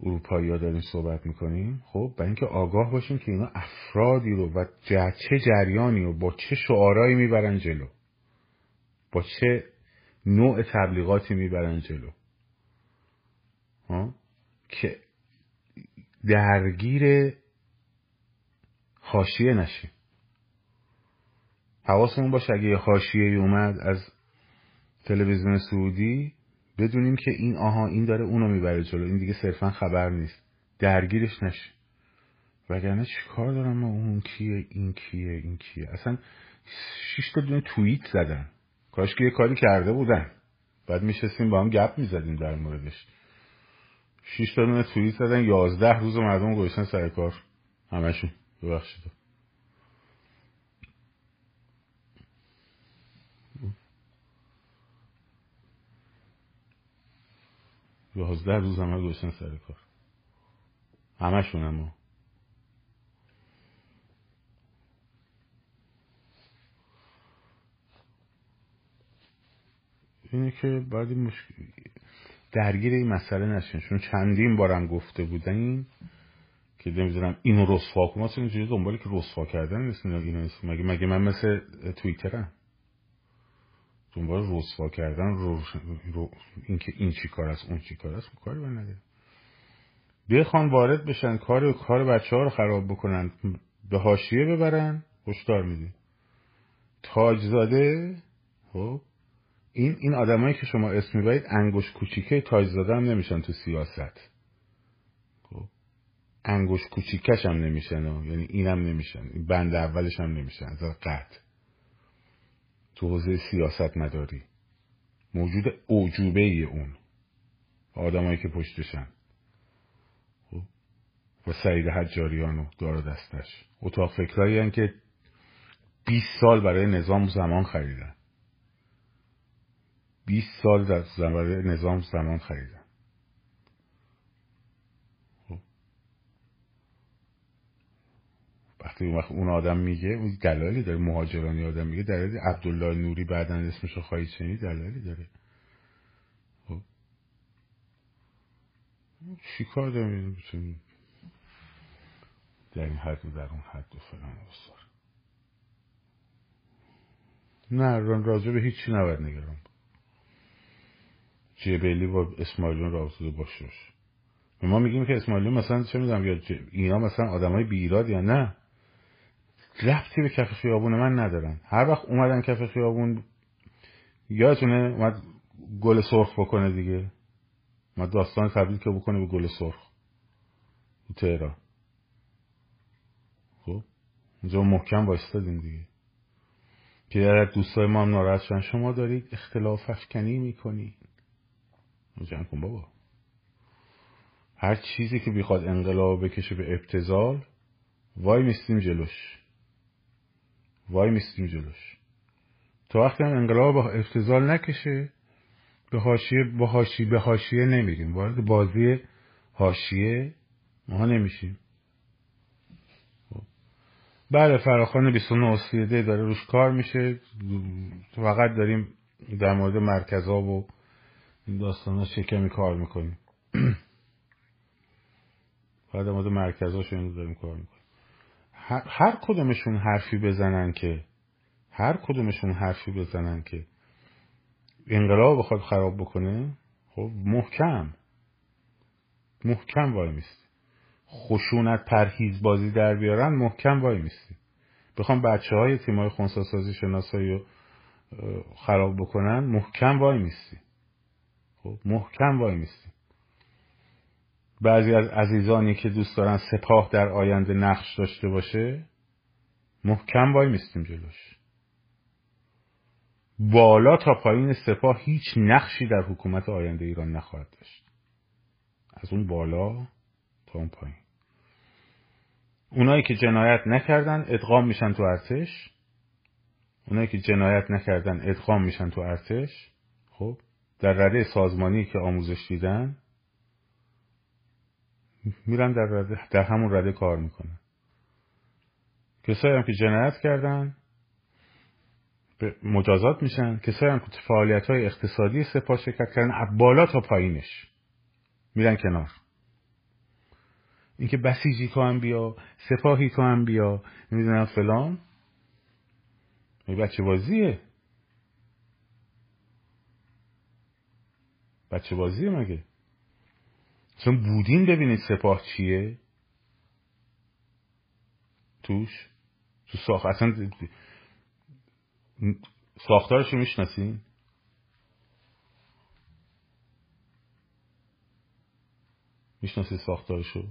اروپایی ها داریم صحبت می‌کنیم. خب برای اینکه آگاه باشیم که اینا افرادی رو و چه جریانی رو با چه شعارهایی می‌برن جلو؟ با چه نوع تبلیغاتی می‌برن جلو؟ ها؟ که درگیر حاشیه نشیم. حواسمون باشه اگه یه حاشیه اومد از تلویزیون سعودی بدونیم که این آها این داره اونو می‌بره جلو. این دیگه صرفا خبر نیست. درگیرش نشه. وگرنه چی کار دارم ما اون کیه این کیه این کیه؟ اصلا شیش تا دونه توییت زدن. کاش که یه کاری کرده بودن. بعد میشستیم با هم گپ می‌زدیم در موردش. شیش تا دونه توییت زدن. یازده روز مردم گذاشتن سر کار. همشون. ببخشید. یازده روز همه گذاشتن سر کار. همشون اما اینه که باید مشکل درگیر این مسئله نشین. چون چندین بارم گفته بودن که نمی‌دونم اینو رسوا کنم. اینجوری دنبالی که رسوا کردن نیست. اینو مگه مگه من مثل توییترم؟ دنبال رسوا کردن رو, رو اینکه این چی کار است اون چی کار است کاری من نداره بخوان وارد بشن کار کار بچه ها رو خراب بکنن به حاشیه ببرن هشدار میدی. تاجزاده خب این این آدمایی که شما اسم می‌برید انگوش کوچیکه تاجزاده هم نمیشن تو سیاست. خب انگوش کوچیکش هم نمیشن یعنی اینم نمیشن این بند اولش هم نمیشن از قطع. تو حوزه سیاست مداری موجود اوجوبه ای اون. آدمایی که پشتشن. خب؟ و سعید حجاریان و دار دستش. اتاق فکرایی که 20 سال برای نظام زمان خریدن. 20 سال در برای نظام زمان خریدن. وقتی اون وقت اون آدم میگه اون دلایلی داره مهاجرانی آدم میگه دلایلی عبدالله نوری بعدا اسمشو خواهید چنید دلایلی داره. خب. چی کار داریم در این حد و در اون حد و فلان بسار نه راجع به هیچی نباید نگرم جبلی با اسماعیلون رابطه باشوش ما میگیم که اسماعیلون مثلا چه می‌دونم یا اینا مثلا آدمای بیراد یا نه. ربطی به کف خیابون من ندارن. هر وقت اومدن کف خیابون یادتونه اومد گل سرخ بکنه دیگه. ما داستان تبدیل که بکنه به گل سرخ. تو تهران. خب؟ اونجا محکم وایستادیم دیگه. که دوستای ما هم ناراحت شدن. شما دارید اختلاف افکنی می‌کنی. جمع کن بابا. هر چیزی که بخواد انقلاب بکشه به ابتزال وای میستیم جلوش. وای میستیم جلوش. تا وقتی هم انقلاب با افتضال نکشه به حاشیه با حاشیه به حاشیه نمیریم وارد بازی حاشیه ما نمیشیم. خب. بله فراخان 29 اسلیده داره روش کار میشه. فقط داریم در مورد مرکزا و این داستان ها شکمی کار می‌کنیم. فقط در مورد مرکزا این داریم کار می‌کنیم. هر کدومشون حرفی بزنن که هر کدومشون حرفی بزنن که انقلاب بخواد خراب بکنه خب محکم. محکم وای میستی. خشونت پرهیز بازی در بیارن محکم وای میستی. بخوام بچه های های خونساسازی شناسایی و خراب بکنن محکم وای میستی. خب محکم وای میستی. بعضی از عزیزانی که دوست دارن سپاه در آینده نقش داشته باشه محکم وای میستیم جلوش. بالا تا پایین سپاه هیچ نقشی در حکومت آینده ایران نخواهد داشت. از اون بالا تا اون پایین. اونایی که جنایت نکردن ادغام میشن تو ارتش. اونایی که جنایت نکردن ادغام میشن تو ارتش. خب در رده سازمانی که آموزش دیدن میرن در, رده در همون رده کار می‌کنن. کسایی هم که جنایت کردن مجازات میشن. کسایی هم که فعالیت های اقتصادی سپاه شرکت کردن بالا تا پایینش میرن کنار. اینکه بسیجی تو هم بیا سپاهی تو هم بیا نمی‌دونم فلان. بچه بازیه. بچه بازیه مگه؟ چون بودین ببینید سپاه چیه. توش. تو ساخت. اصلا ساختارشو می‌شناسین؟ می‌شناسید ساختارشو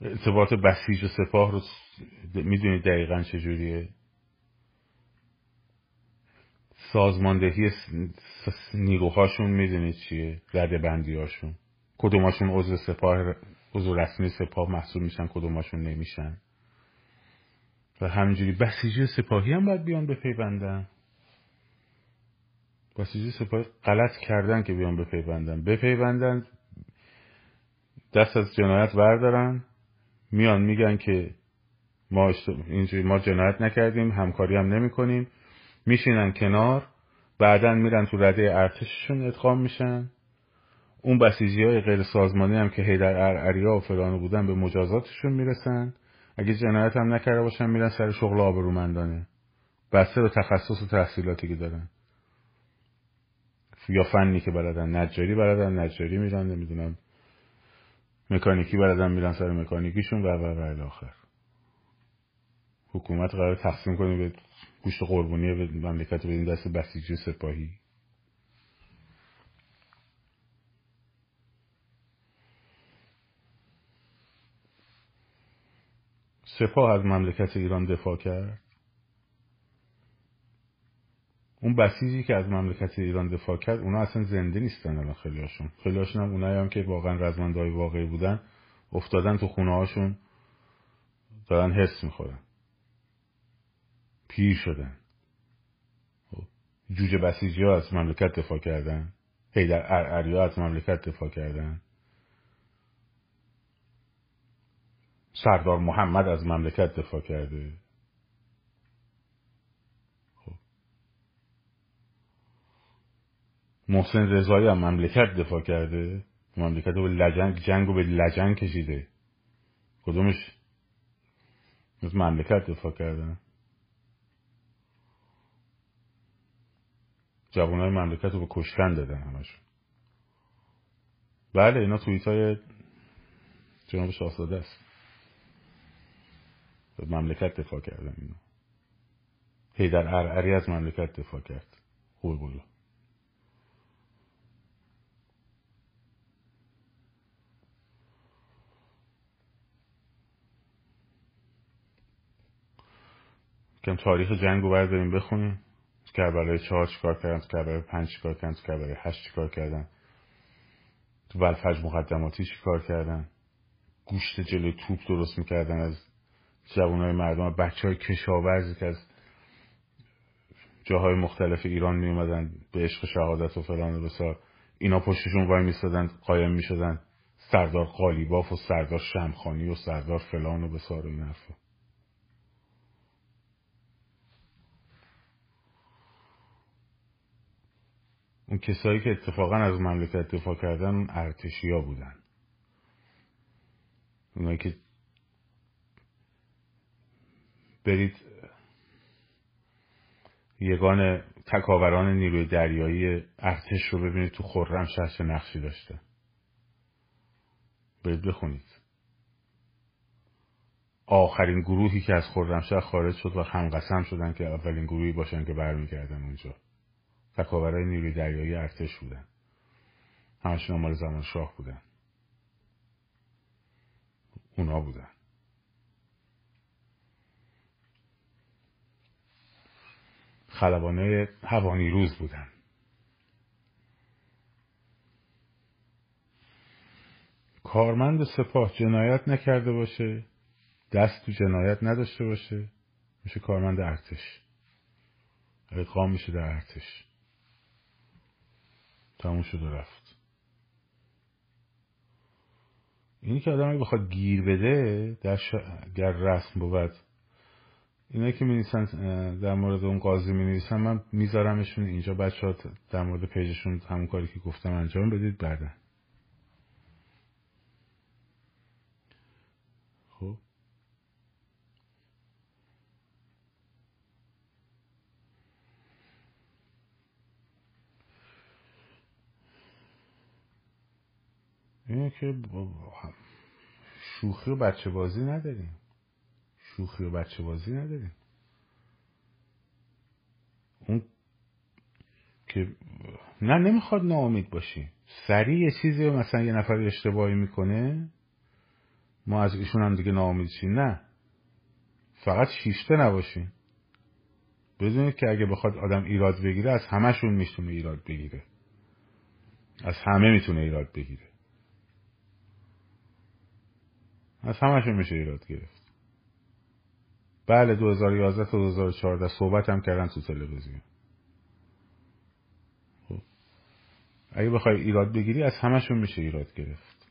ارتباط بسیج و سپاه رو می‌دونید دقیقا چجوریه؟ سازماندهی نیروهاشون می‌دونید چیه؟ رده بندی هاشون کدوماشون عضو سپاه عضو رسمی سپاه محسوب میشن کدوماشون نمیشن. و همینجوری بسیجی سپاهی هم باید بیان بپیوندن. بسیجی سپاهی غلط کردن که بیان بپیوندن. بپیوندن دست از جنایت بردارن. میان میگن که ما اینجوری ما جنایت نکردیم همکاری هم نمی کنیم میشینن کنار بعدا میرن تو رده ارتششون ادغام میشن. اون بسیجی های غیر سازمانی هم که هیدر ارعریا و فلانو بودن به مجازاتشون می‌رسن. اگه جنایت هم نکرده باشن میرن سر شغل آبرومندانه. بسته به تخصص و تحصیلاتی که دارن. یا فنی که بلدن نجاری بلدن نجاری میرن نمی‌دونم مکانیکی بلدن میرن سر مکانیکیشون و و و آخر. حکومت قرار تقسیم کنه به گوشت قربونی مملکت بدین دست بسیجی سپاهی. سپاه از مملکت ایران دفاع کرد. اون بسیجی که از مملکت ایران دفاع کرد اونا اصلا زنده نیستن الان خیلی هاشون هم اونایی هم که واقعا رزمندهای واقعی بودن افتادن تو خونه هاشون دارن حس می‌خورن. پیر شدن. خب، جوجه بسیجی از مملکت دفاع کردن. هیدر ارعریا از مملکت دفاع کردن. سردار محمد از مملکت دفاع کرده. خب. محسن رضایی هم مملکت دفاع کرده. مملکت رو به لجنگ جنگ رو به لجنگ کشیده. کدومش؟ از مملکت دفاع کردن. جوانای مملکت رو به کشتن دادن همشون. بله اینا توییت های جناب شاهزاده است. مملکت دفاع کردن اینا. هیدر ارعری از مملکت دفاع کرد. خوب بولا کم تاریخ جنگ رو برداریم بخونیم. کربلای چهار چیکار کردن تو کربلای پنج چیکار کردن تو کربلای هشت چیکار کردن. تو بلفج مقدماتی چیکار کردن. گوشت جلوی توپ درست می‌کردن از های مردم بچه های کشاورزی که از جاهای مختلف ایران می اومدن به عشق شهادت و فلان و بسار. اینا پشتشون وای میستادن قایم می‌شدن. سردار قالیباف و سردار شمخانی و سردار فلان و بسار و این اون کسایی که اتفاقا از مملکت دفاع کردن اون ارتشی ها بودن. اونایی که برید یگان تکاوران نیروی دریایی ارتش رو ببینید تو خورم چه نقشی داشته. برید بخونید. آخرین گروهی که از خرمشهر خارج شد و هم قسم شدن که اولین گروهی باشن که برمیگردن اونجا. تکاورای نیروی دریایی ارتش بودن. همشون مال زمان شاه بودن. اونا بودن. خلبانه هوانی روز بودن. کارمند سپاه جنایت نکرده باشه دست تو جنایت نداشته باشه میشه کارمند ارتش. ادغام میشه در ارتش. تموم شد رفت. اینی که آدم بخواد گیر بده در گر رسم بود اینا که می در مورد اون قاضی می من میذارمشون اینجا. بچه ها در مورد پیجشون همون کاری که گفتم انجام بدید بعدا خب اینه که شوخی و بچه بازی نداریم. شوخی و بچه بازی نداریم. اون که نه نمی‌خواد ناامید باشی. سریع یه چیزی مثلا یه نفر اشتباهی می‌کنه ما از ایشون هم دیگه ناامید شیم. نه. فقط شیشته نباشین بدونید که اگه بخواد آدم ایراد بگیره از همهشون می‌تونه ایراد بگیره. از همه می‌تونه ایراد بگیره. از همشون میشه ایراد گرفت. بله 2011 تا 2014 صحبت هم کردن تو تلویزیون. خب. اگه بخوای ایراد بگیری از همشون میشه ایراد گرفت.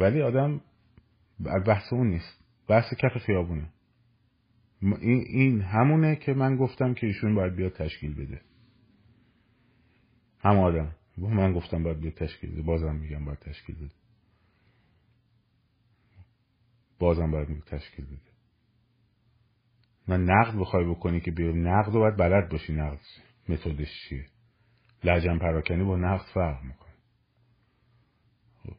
ولی آدم بحث اون نیست. بحث کف خیابونه. این, همونه که من گفتم که ایشون باید بیاد تشکیل بده. هم آدم. من گفتم باید بیاد تشکیل بده. بازم میگم باید تشکیل بده. بازم باید تشکیل بده. من نقد بخوای بکنی که بیام نقد رو باید بلد باشی. نقد متدش چیه؟ لجن پراکنی با نقد فرق می‌کنه. خب.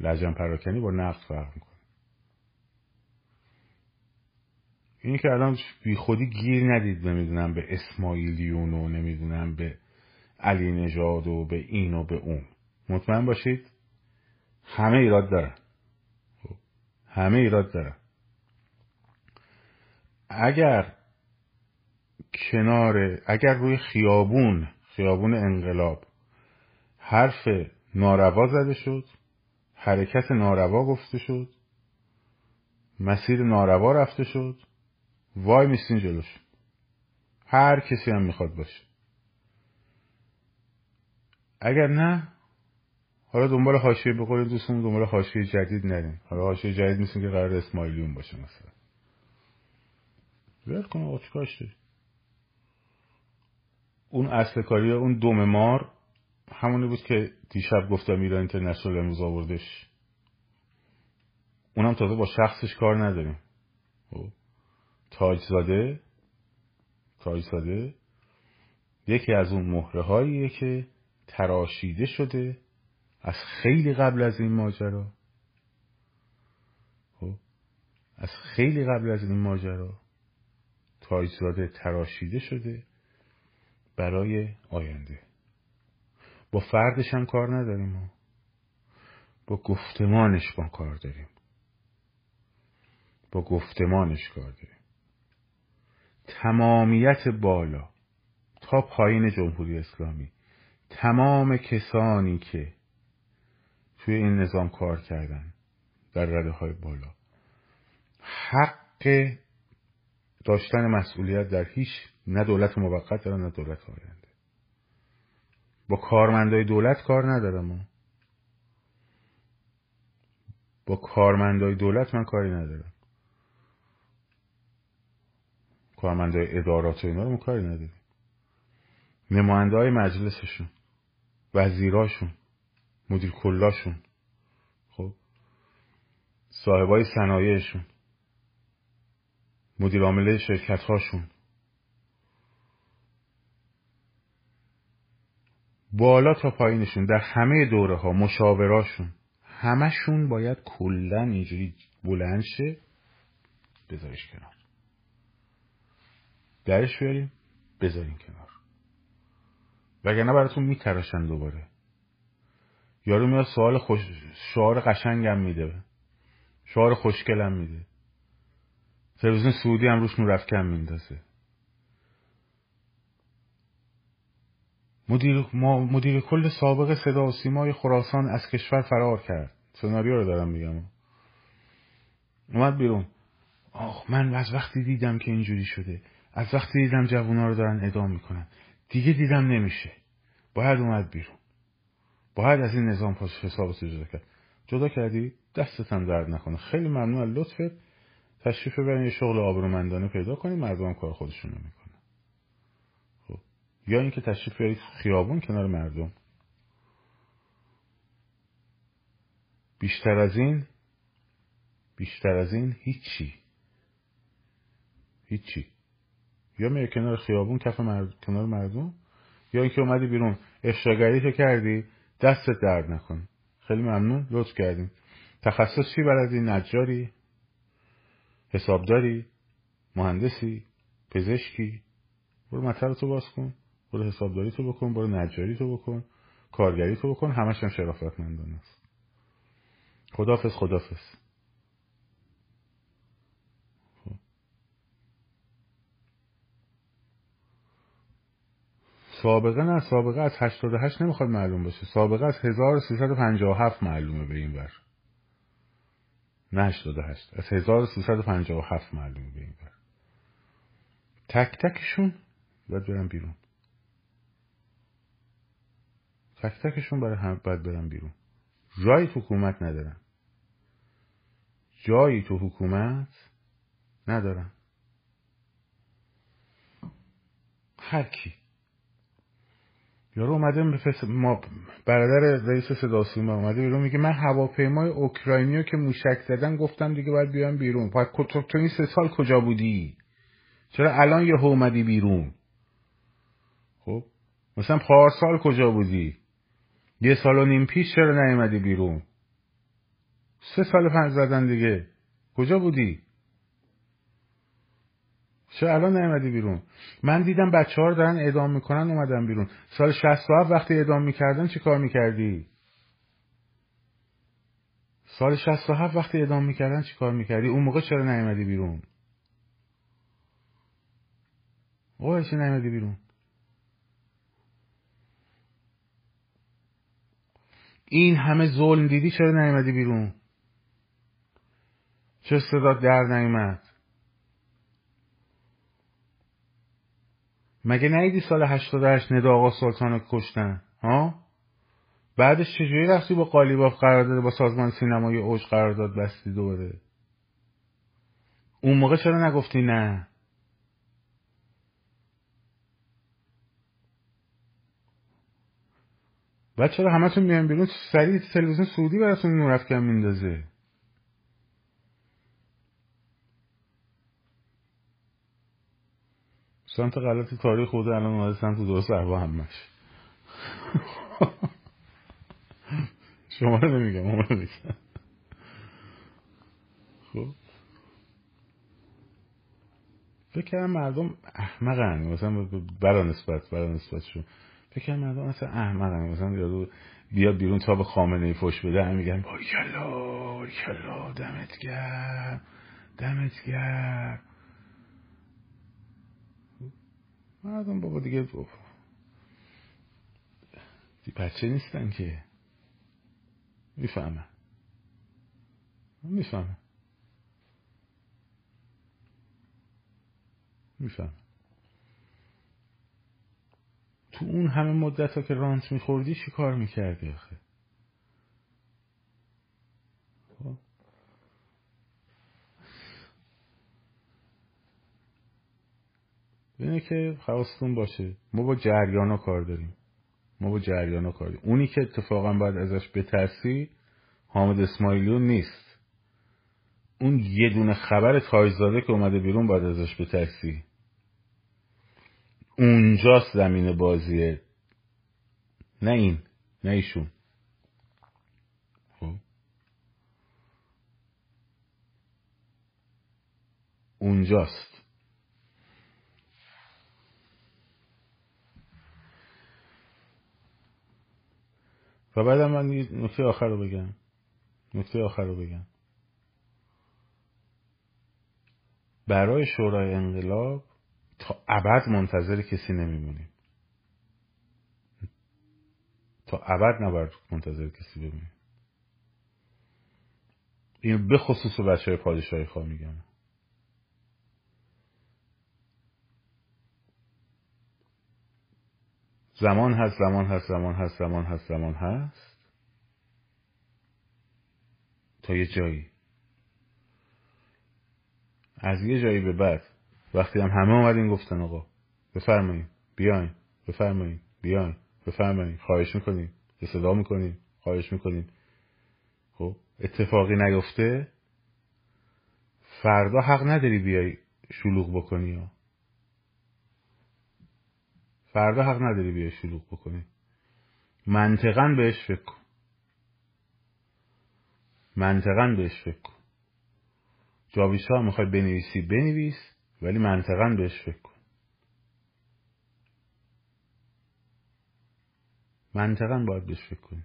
لجن پراکنی با نقد فرق می‌کنه. این که الان بی خودی گیر ندید نمی‌دونم به اسماعیلیون و نمی‌دونم به علی نژاد و به این و به اون. مطمئن باشید؟ همه ایراد دارن. همه ایراد دارن اگر کنار اگر روی خیابون خیابون انقلاب حرف ناروا زده شد حرکت ناروا گفته شد مسیر ناروا رفته شد وای میستین جلوش. هر کسی هم می‌خواد باشه. اگر نه حالا دنبال حاشیه به قول دوستمون دنبال حاشیه جدید نریم حالا حاشیه جدید میسیم که قرار اسماعیلیون باشه مثلا. ول کن آقا اون اصل کاری اون دوم مار همونی بود که دیشب گفتم ایران اینترنشنال امروز آوردش. اونم تازه با شخصش کار نداریم. خب. تاج زاده تاج زاده یکی از اون مهره هاییه که تراشیده شده. از خیلی قبل از این ماجرا. خب از خیلی قبل از این ماجرا تایزاده تراشیده شده برای آینده. با فردش هم کار نداریم ما. با گفتمانش ما کار داریم. با گفتمانش کار داریم. تمامیت بالا. تا پایین جمهوری اسلامی. تمام کسانی که توی این نظام کار کردن در رده های بالا. حق داشتن مسئولیت در هیچ نه دولت موقت دارن نه دولت آینده. با کارمندای دولت کار ندارم ما با کارمندای دولت من کاری ندارم. کارمندای ادارات و اینا رو کاری نداریم نماینده مجلسشون وزیراشون مدیر کلاشون. خب. صاحبای صنایعشون. مدیر عامل شرکت هاشون بالا تا پایینشون در همه دوره ها مشاوراشون. همشون باید کلا اینجوری بلند شه. بذارش کنار. درش بیاریم بذارین کنار. وگرنه براتون میتراشن دوباره. یارو میاد سوال خوش شعار قشنگم میده. شعار خوشگلم میده. تلویزیون سعودی هم روش نورافکن میندازه. مدیر, مدیر کل سابق صدا و سیمای خراسان از کشور فرار کرد. سناریو رو دارم میگم. اومد بیرون. آخ من از وقتی دیدم که اینجوری شده از وقتی دیدم جوونا رو دارن ادام می‌کنن. دیگه دیدم نمیشه. باید اومد بیرون. باید از این نظام پاس حساب جدا کرد. جدا کردی؟ دستتم درد نکنه. خیلی ممنون. از لطفت. تشریف ببرین. یه شغل آبرومندانه پیدا کنید مردم کار خودشون رو می‌کنن. خب. یا اینکه تشریف بیارید خیابون کنار مردم. بیشتر از این بیشتر از این هیچی. هیچی. یا میره کنار خیابون کف مرد... کنار مردم. یا اینکه اومدی بیرون. افشاگری تو کردی. دستت درد نکن خیلی ممنون. لطف کردیم. تخصص چی بلدی نجاری؟ حسابداری؟ مهندسی؟ پزشکی؟ برو مطر تو باز کن. برو حسابداری تو بکن. برو نجاری تو بکن. کارگری تو بکن. همش هم شرافتمندانه است. خدافز خدافز سابقه نه سابقه از 88 نمی‌خواد معلوم باشه. سابقه از 1357 معلومه به این بر نه 88 از 1357 معلومه به این بر تک تکشون باید برم بیرون. تک تکشون برای هم باید برم بیرون. جایی تو حکومت ندارن. جایی تو حکومت ندارن. هر کی. یارو اومده ما برادر رئیس صدا سیما اومده بیرون میگه من هواپیمای اوکراینی رو که موشک زدن گفتم دیگه باید بیام بیرون. باید تو این سه سال کجا بودی؟ چرا الان یه اومدی بیرون؟ خب مثلا پارسال کجا بودی؟ یه سال و نیم پیش چرا نیومدی بیرون؟ سه سال پنج زدن دیگه. کجا بودی؟ چرا الان نیومدی بیرون؟ من دیدم بچه ها رو دارن اعدام می‌کنن اومدم بیرون. سال 67 وقتی اعدام می‌کردن چی کار می‌کردی؟ سال 67 وقتی اعدام می‌کردن چی کار می‌کردی؟ اون موقع چرا نیومدی بیرون؟ اوه چه نیومدی بیرون؟ این همه ظلم دیدی چرا نیومدی بیرون؟ چه صدا در نیومد؟ مگه نیدی سال 88 ندا آقا سلطان رو کشتن؟ ها؟ بعدش چجوری رفتی با قالیباف قرار داده با سازمان سینمای اوج قرارداد بستی دوباره؟ اون موقع چرا نگفتی نه؟ بعد چرا همتون میان بیرون؟ سریع تلویزیون سعودی براتون نورافکن میندازه. سمت غلط تاریخ خود الان اومده سمت درست با همش. شما رو نمیگم اون میگم خب. فکر کردم مردم احمقن. مثلا برا نسبت برا نسبتشون فکر کردم مردم مثلا احمقن. مثلا یارو بیاد بیرون تا به خامنه ای فش بده هم میگن بای کلا دمت گرم دمت گرم. مردم بابا دیگه بابا. دی بچه نیستن که. می‌فهمن. می‌فهمن. می‌فهمن. تو اون همه مدت ها که رانت میخوردی چی کار می‌کردی آخه؟ اینه که حواستون باشه. ما با جریان ها کار داریم. ما با جریان ها کار داریم. اونی که اتفاقا باید ازش بترسی حامد اسماعیلیون نیست. اون یه دونه خبر تایزاده که اومده بیرون باید ازش بترسی. اونجاست زمین بازیه. نه این نه ایشون. خب. اونجاست. و بعدم من نکته آخر رو بگم. نکته آخر رو بگم. برای شورای انقلاب تا ابد منتظر کسی نمیمونیم. تا ابد نباید منتظر کسی بمونیم. این به خصوص بچه های پادشاهی خواه میگم. زمان هست زمان هست زمان هست زمان هست زمان هست؟ تا یه جایی. از یه جایی به بعد. وقتی هم همه اومدین گفتن آقا بفرمایید بیاین بفرمایید بیاین بفرمایید خواهش می‌کنیم صدا می‌کنیم خواهش می‌کنیم. خب اتفاقی نیفته. فردا حق نداری بیای شلوغ بکنی ها فردا حق نداری بیای شلوغ بکنی. منطقا بهش فکر کن. منطقا بهش فکر کن. جاویسا می‌خوای بنویسی بنویس ولی منطقا بهش فکر کن. منطقا باید بهش فکر کنی.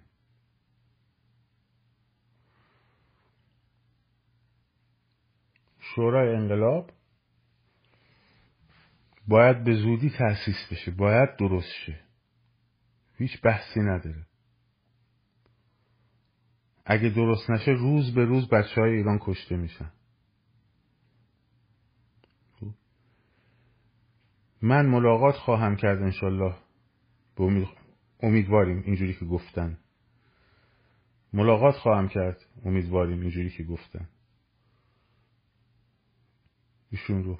شورای انقلاب باید به زودی تأسیس بشه باید درست شه. هیچ بحثی نداره. اگه درست نشه روز به روز بچه های ایران کشته میشن. من ملاقات خواهم کرد انشالله. به امید... امیدواریم اینجوری که گفتن. ملاقات خواهم کرد. امیدواریم اینجوری که گفتن. ایشون رو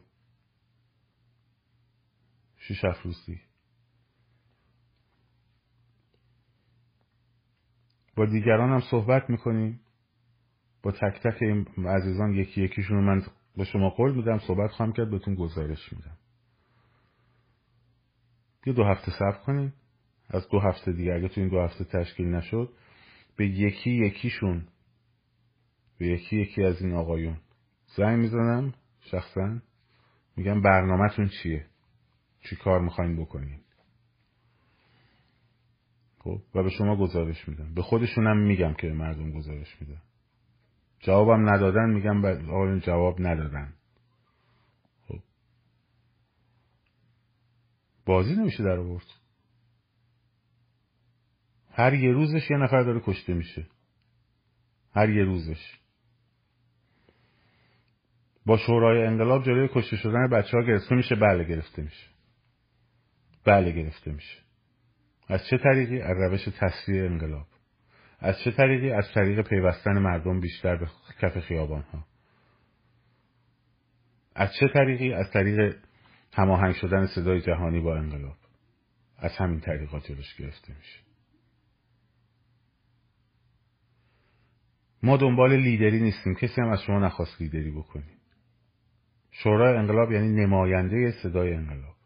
شیش روزی. با دیگران هم صحبت می‌کنیم با تک تک این عزیزان یکی یکیشون رو من با شما قول میدم صحبت خواهم کرد بهتون گزارش میدم. یه دو هفته صبر کنین. از دو هفته دیگه اگه تو این دو هفته تشکیل نشد به یکی یکیشون به یکی یکی از این آقایون زنگ می‌زنم شخصا میگم برنامهتون چیه؟ چی کار می‌خواین بکنین. خب؟ و به شما گزارش میدم. به خودشونم میگم که مردم گزارش میدم جوابم ندادن میگم آقایون جواب ندادن. خب؟ بازی نمیشه در آورد. هر یه روزش یه نفر داره کشته میشه. هر یه روزش. با شورای انقلاب جلوی کشته شدن بچه ها گرفته میشه بله گرفته میشه. بله گرفته میشه. از چه طریقی؟ از روش تصویه انقلاب. از چه طریقی؟ از طریق پیوستن مردم بیشتر به کف خیابان ها از چه طریقی؟ از طریق هماهنگ شدن صدای جهانی با انقلاب. از همین طریقات جلوش گرفته میشه. ما دنبال لیدری نیستیم. کسی هم از شما نخواست لیدری بکنیم. شورای انقلاب یعنی نماینده صدای انقلاب.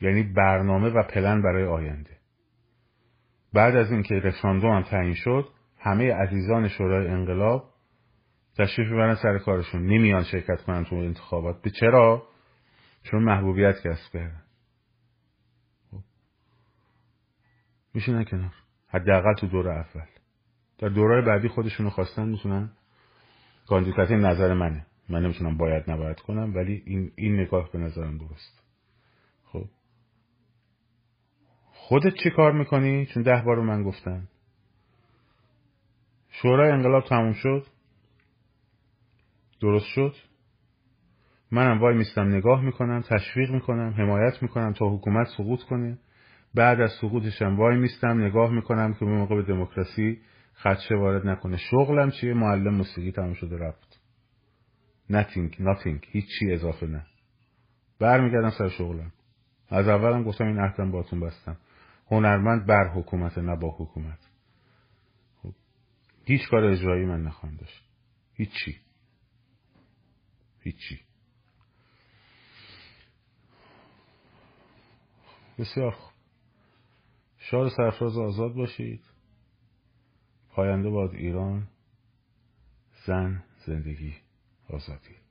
یعنی برنامه و پلن برای آینده. بعد از اینکه رفراندوم هم تعیین شد همه عزیزان شورای انقلاب تشریف ببرن سر کارشون. نمیان شرکت کنن تو انتخابات. به چرا؟ چون محبوبیت کسب کردن. خب. میشینن کنار. حداقل تو دور اول. در دورای بعدی خودشونو خواستن می‌تونن. کاندیدات نظر منه. من نمی‌تونم باید نباید کنم ولی این, این نگاه به نظرم درست خب خودت چی کار می‌کنی؟ چون ده بار من گفتم شورای انقلاب تموم شد. درست شد. منم وای میستم نگاه می‌کنم تشویق می‌کنم حمایت می‌کنم تا حکومت سقوط کنه. بعد از سقوطشم وای میستم نگاه می‌کنم که به موقع به دموکراسی خدشه وارد نکنه. شغلم چیه؟ معلم موسیقی تموم شده رفت. Nothing nothing. هیچی اضافه نه. برمیگردم سر شغلم. از اولم گفتم این عهدم باتون بستم. هنرمند بر حکومت نه با حکومت. خب. هیچ کار اجرایی من نخواهم داشت. هیچی. هیچی. بسیار خوب. شاد سرفراز آزاد باشید. پاینده باد ایران. زن زندگی آزادی.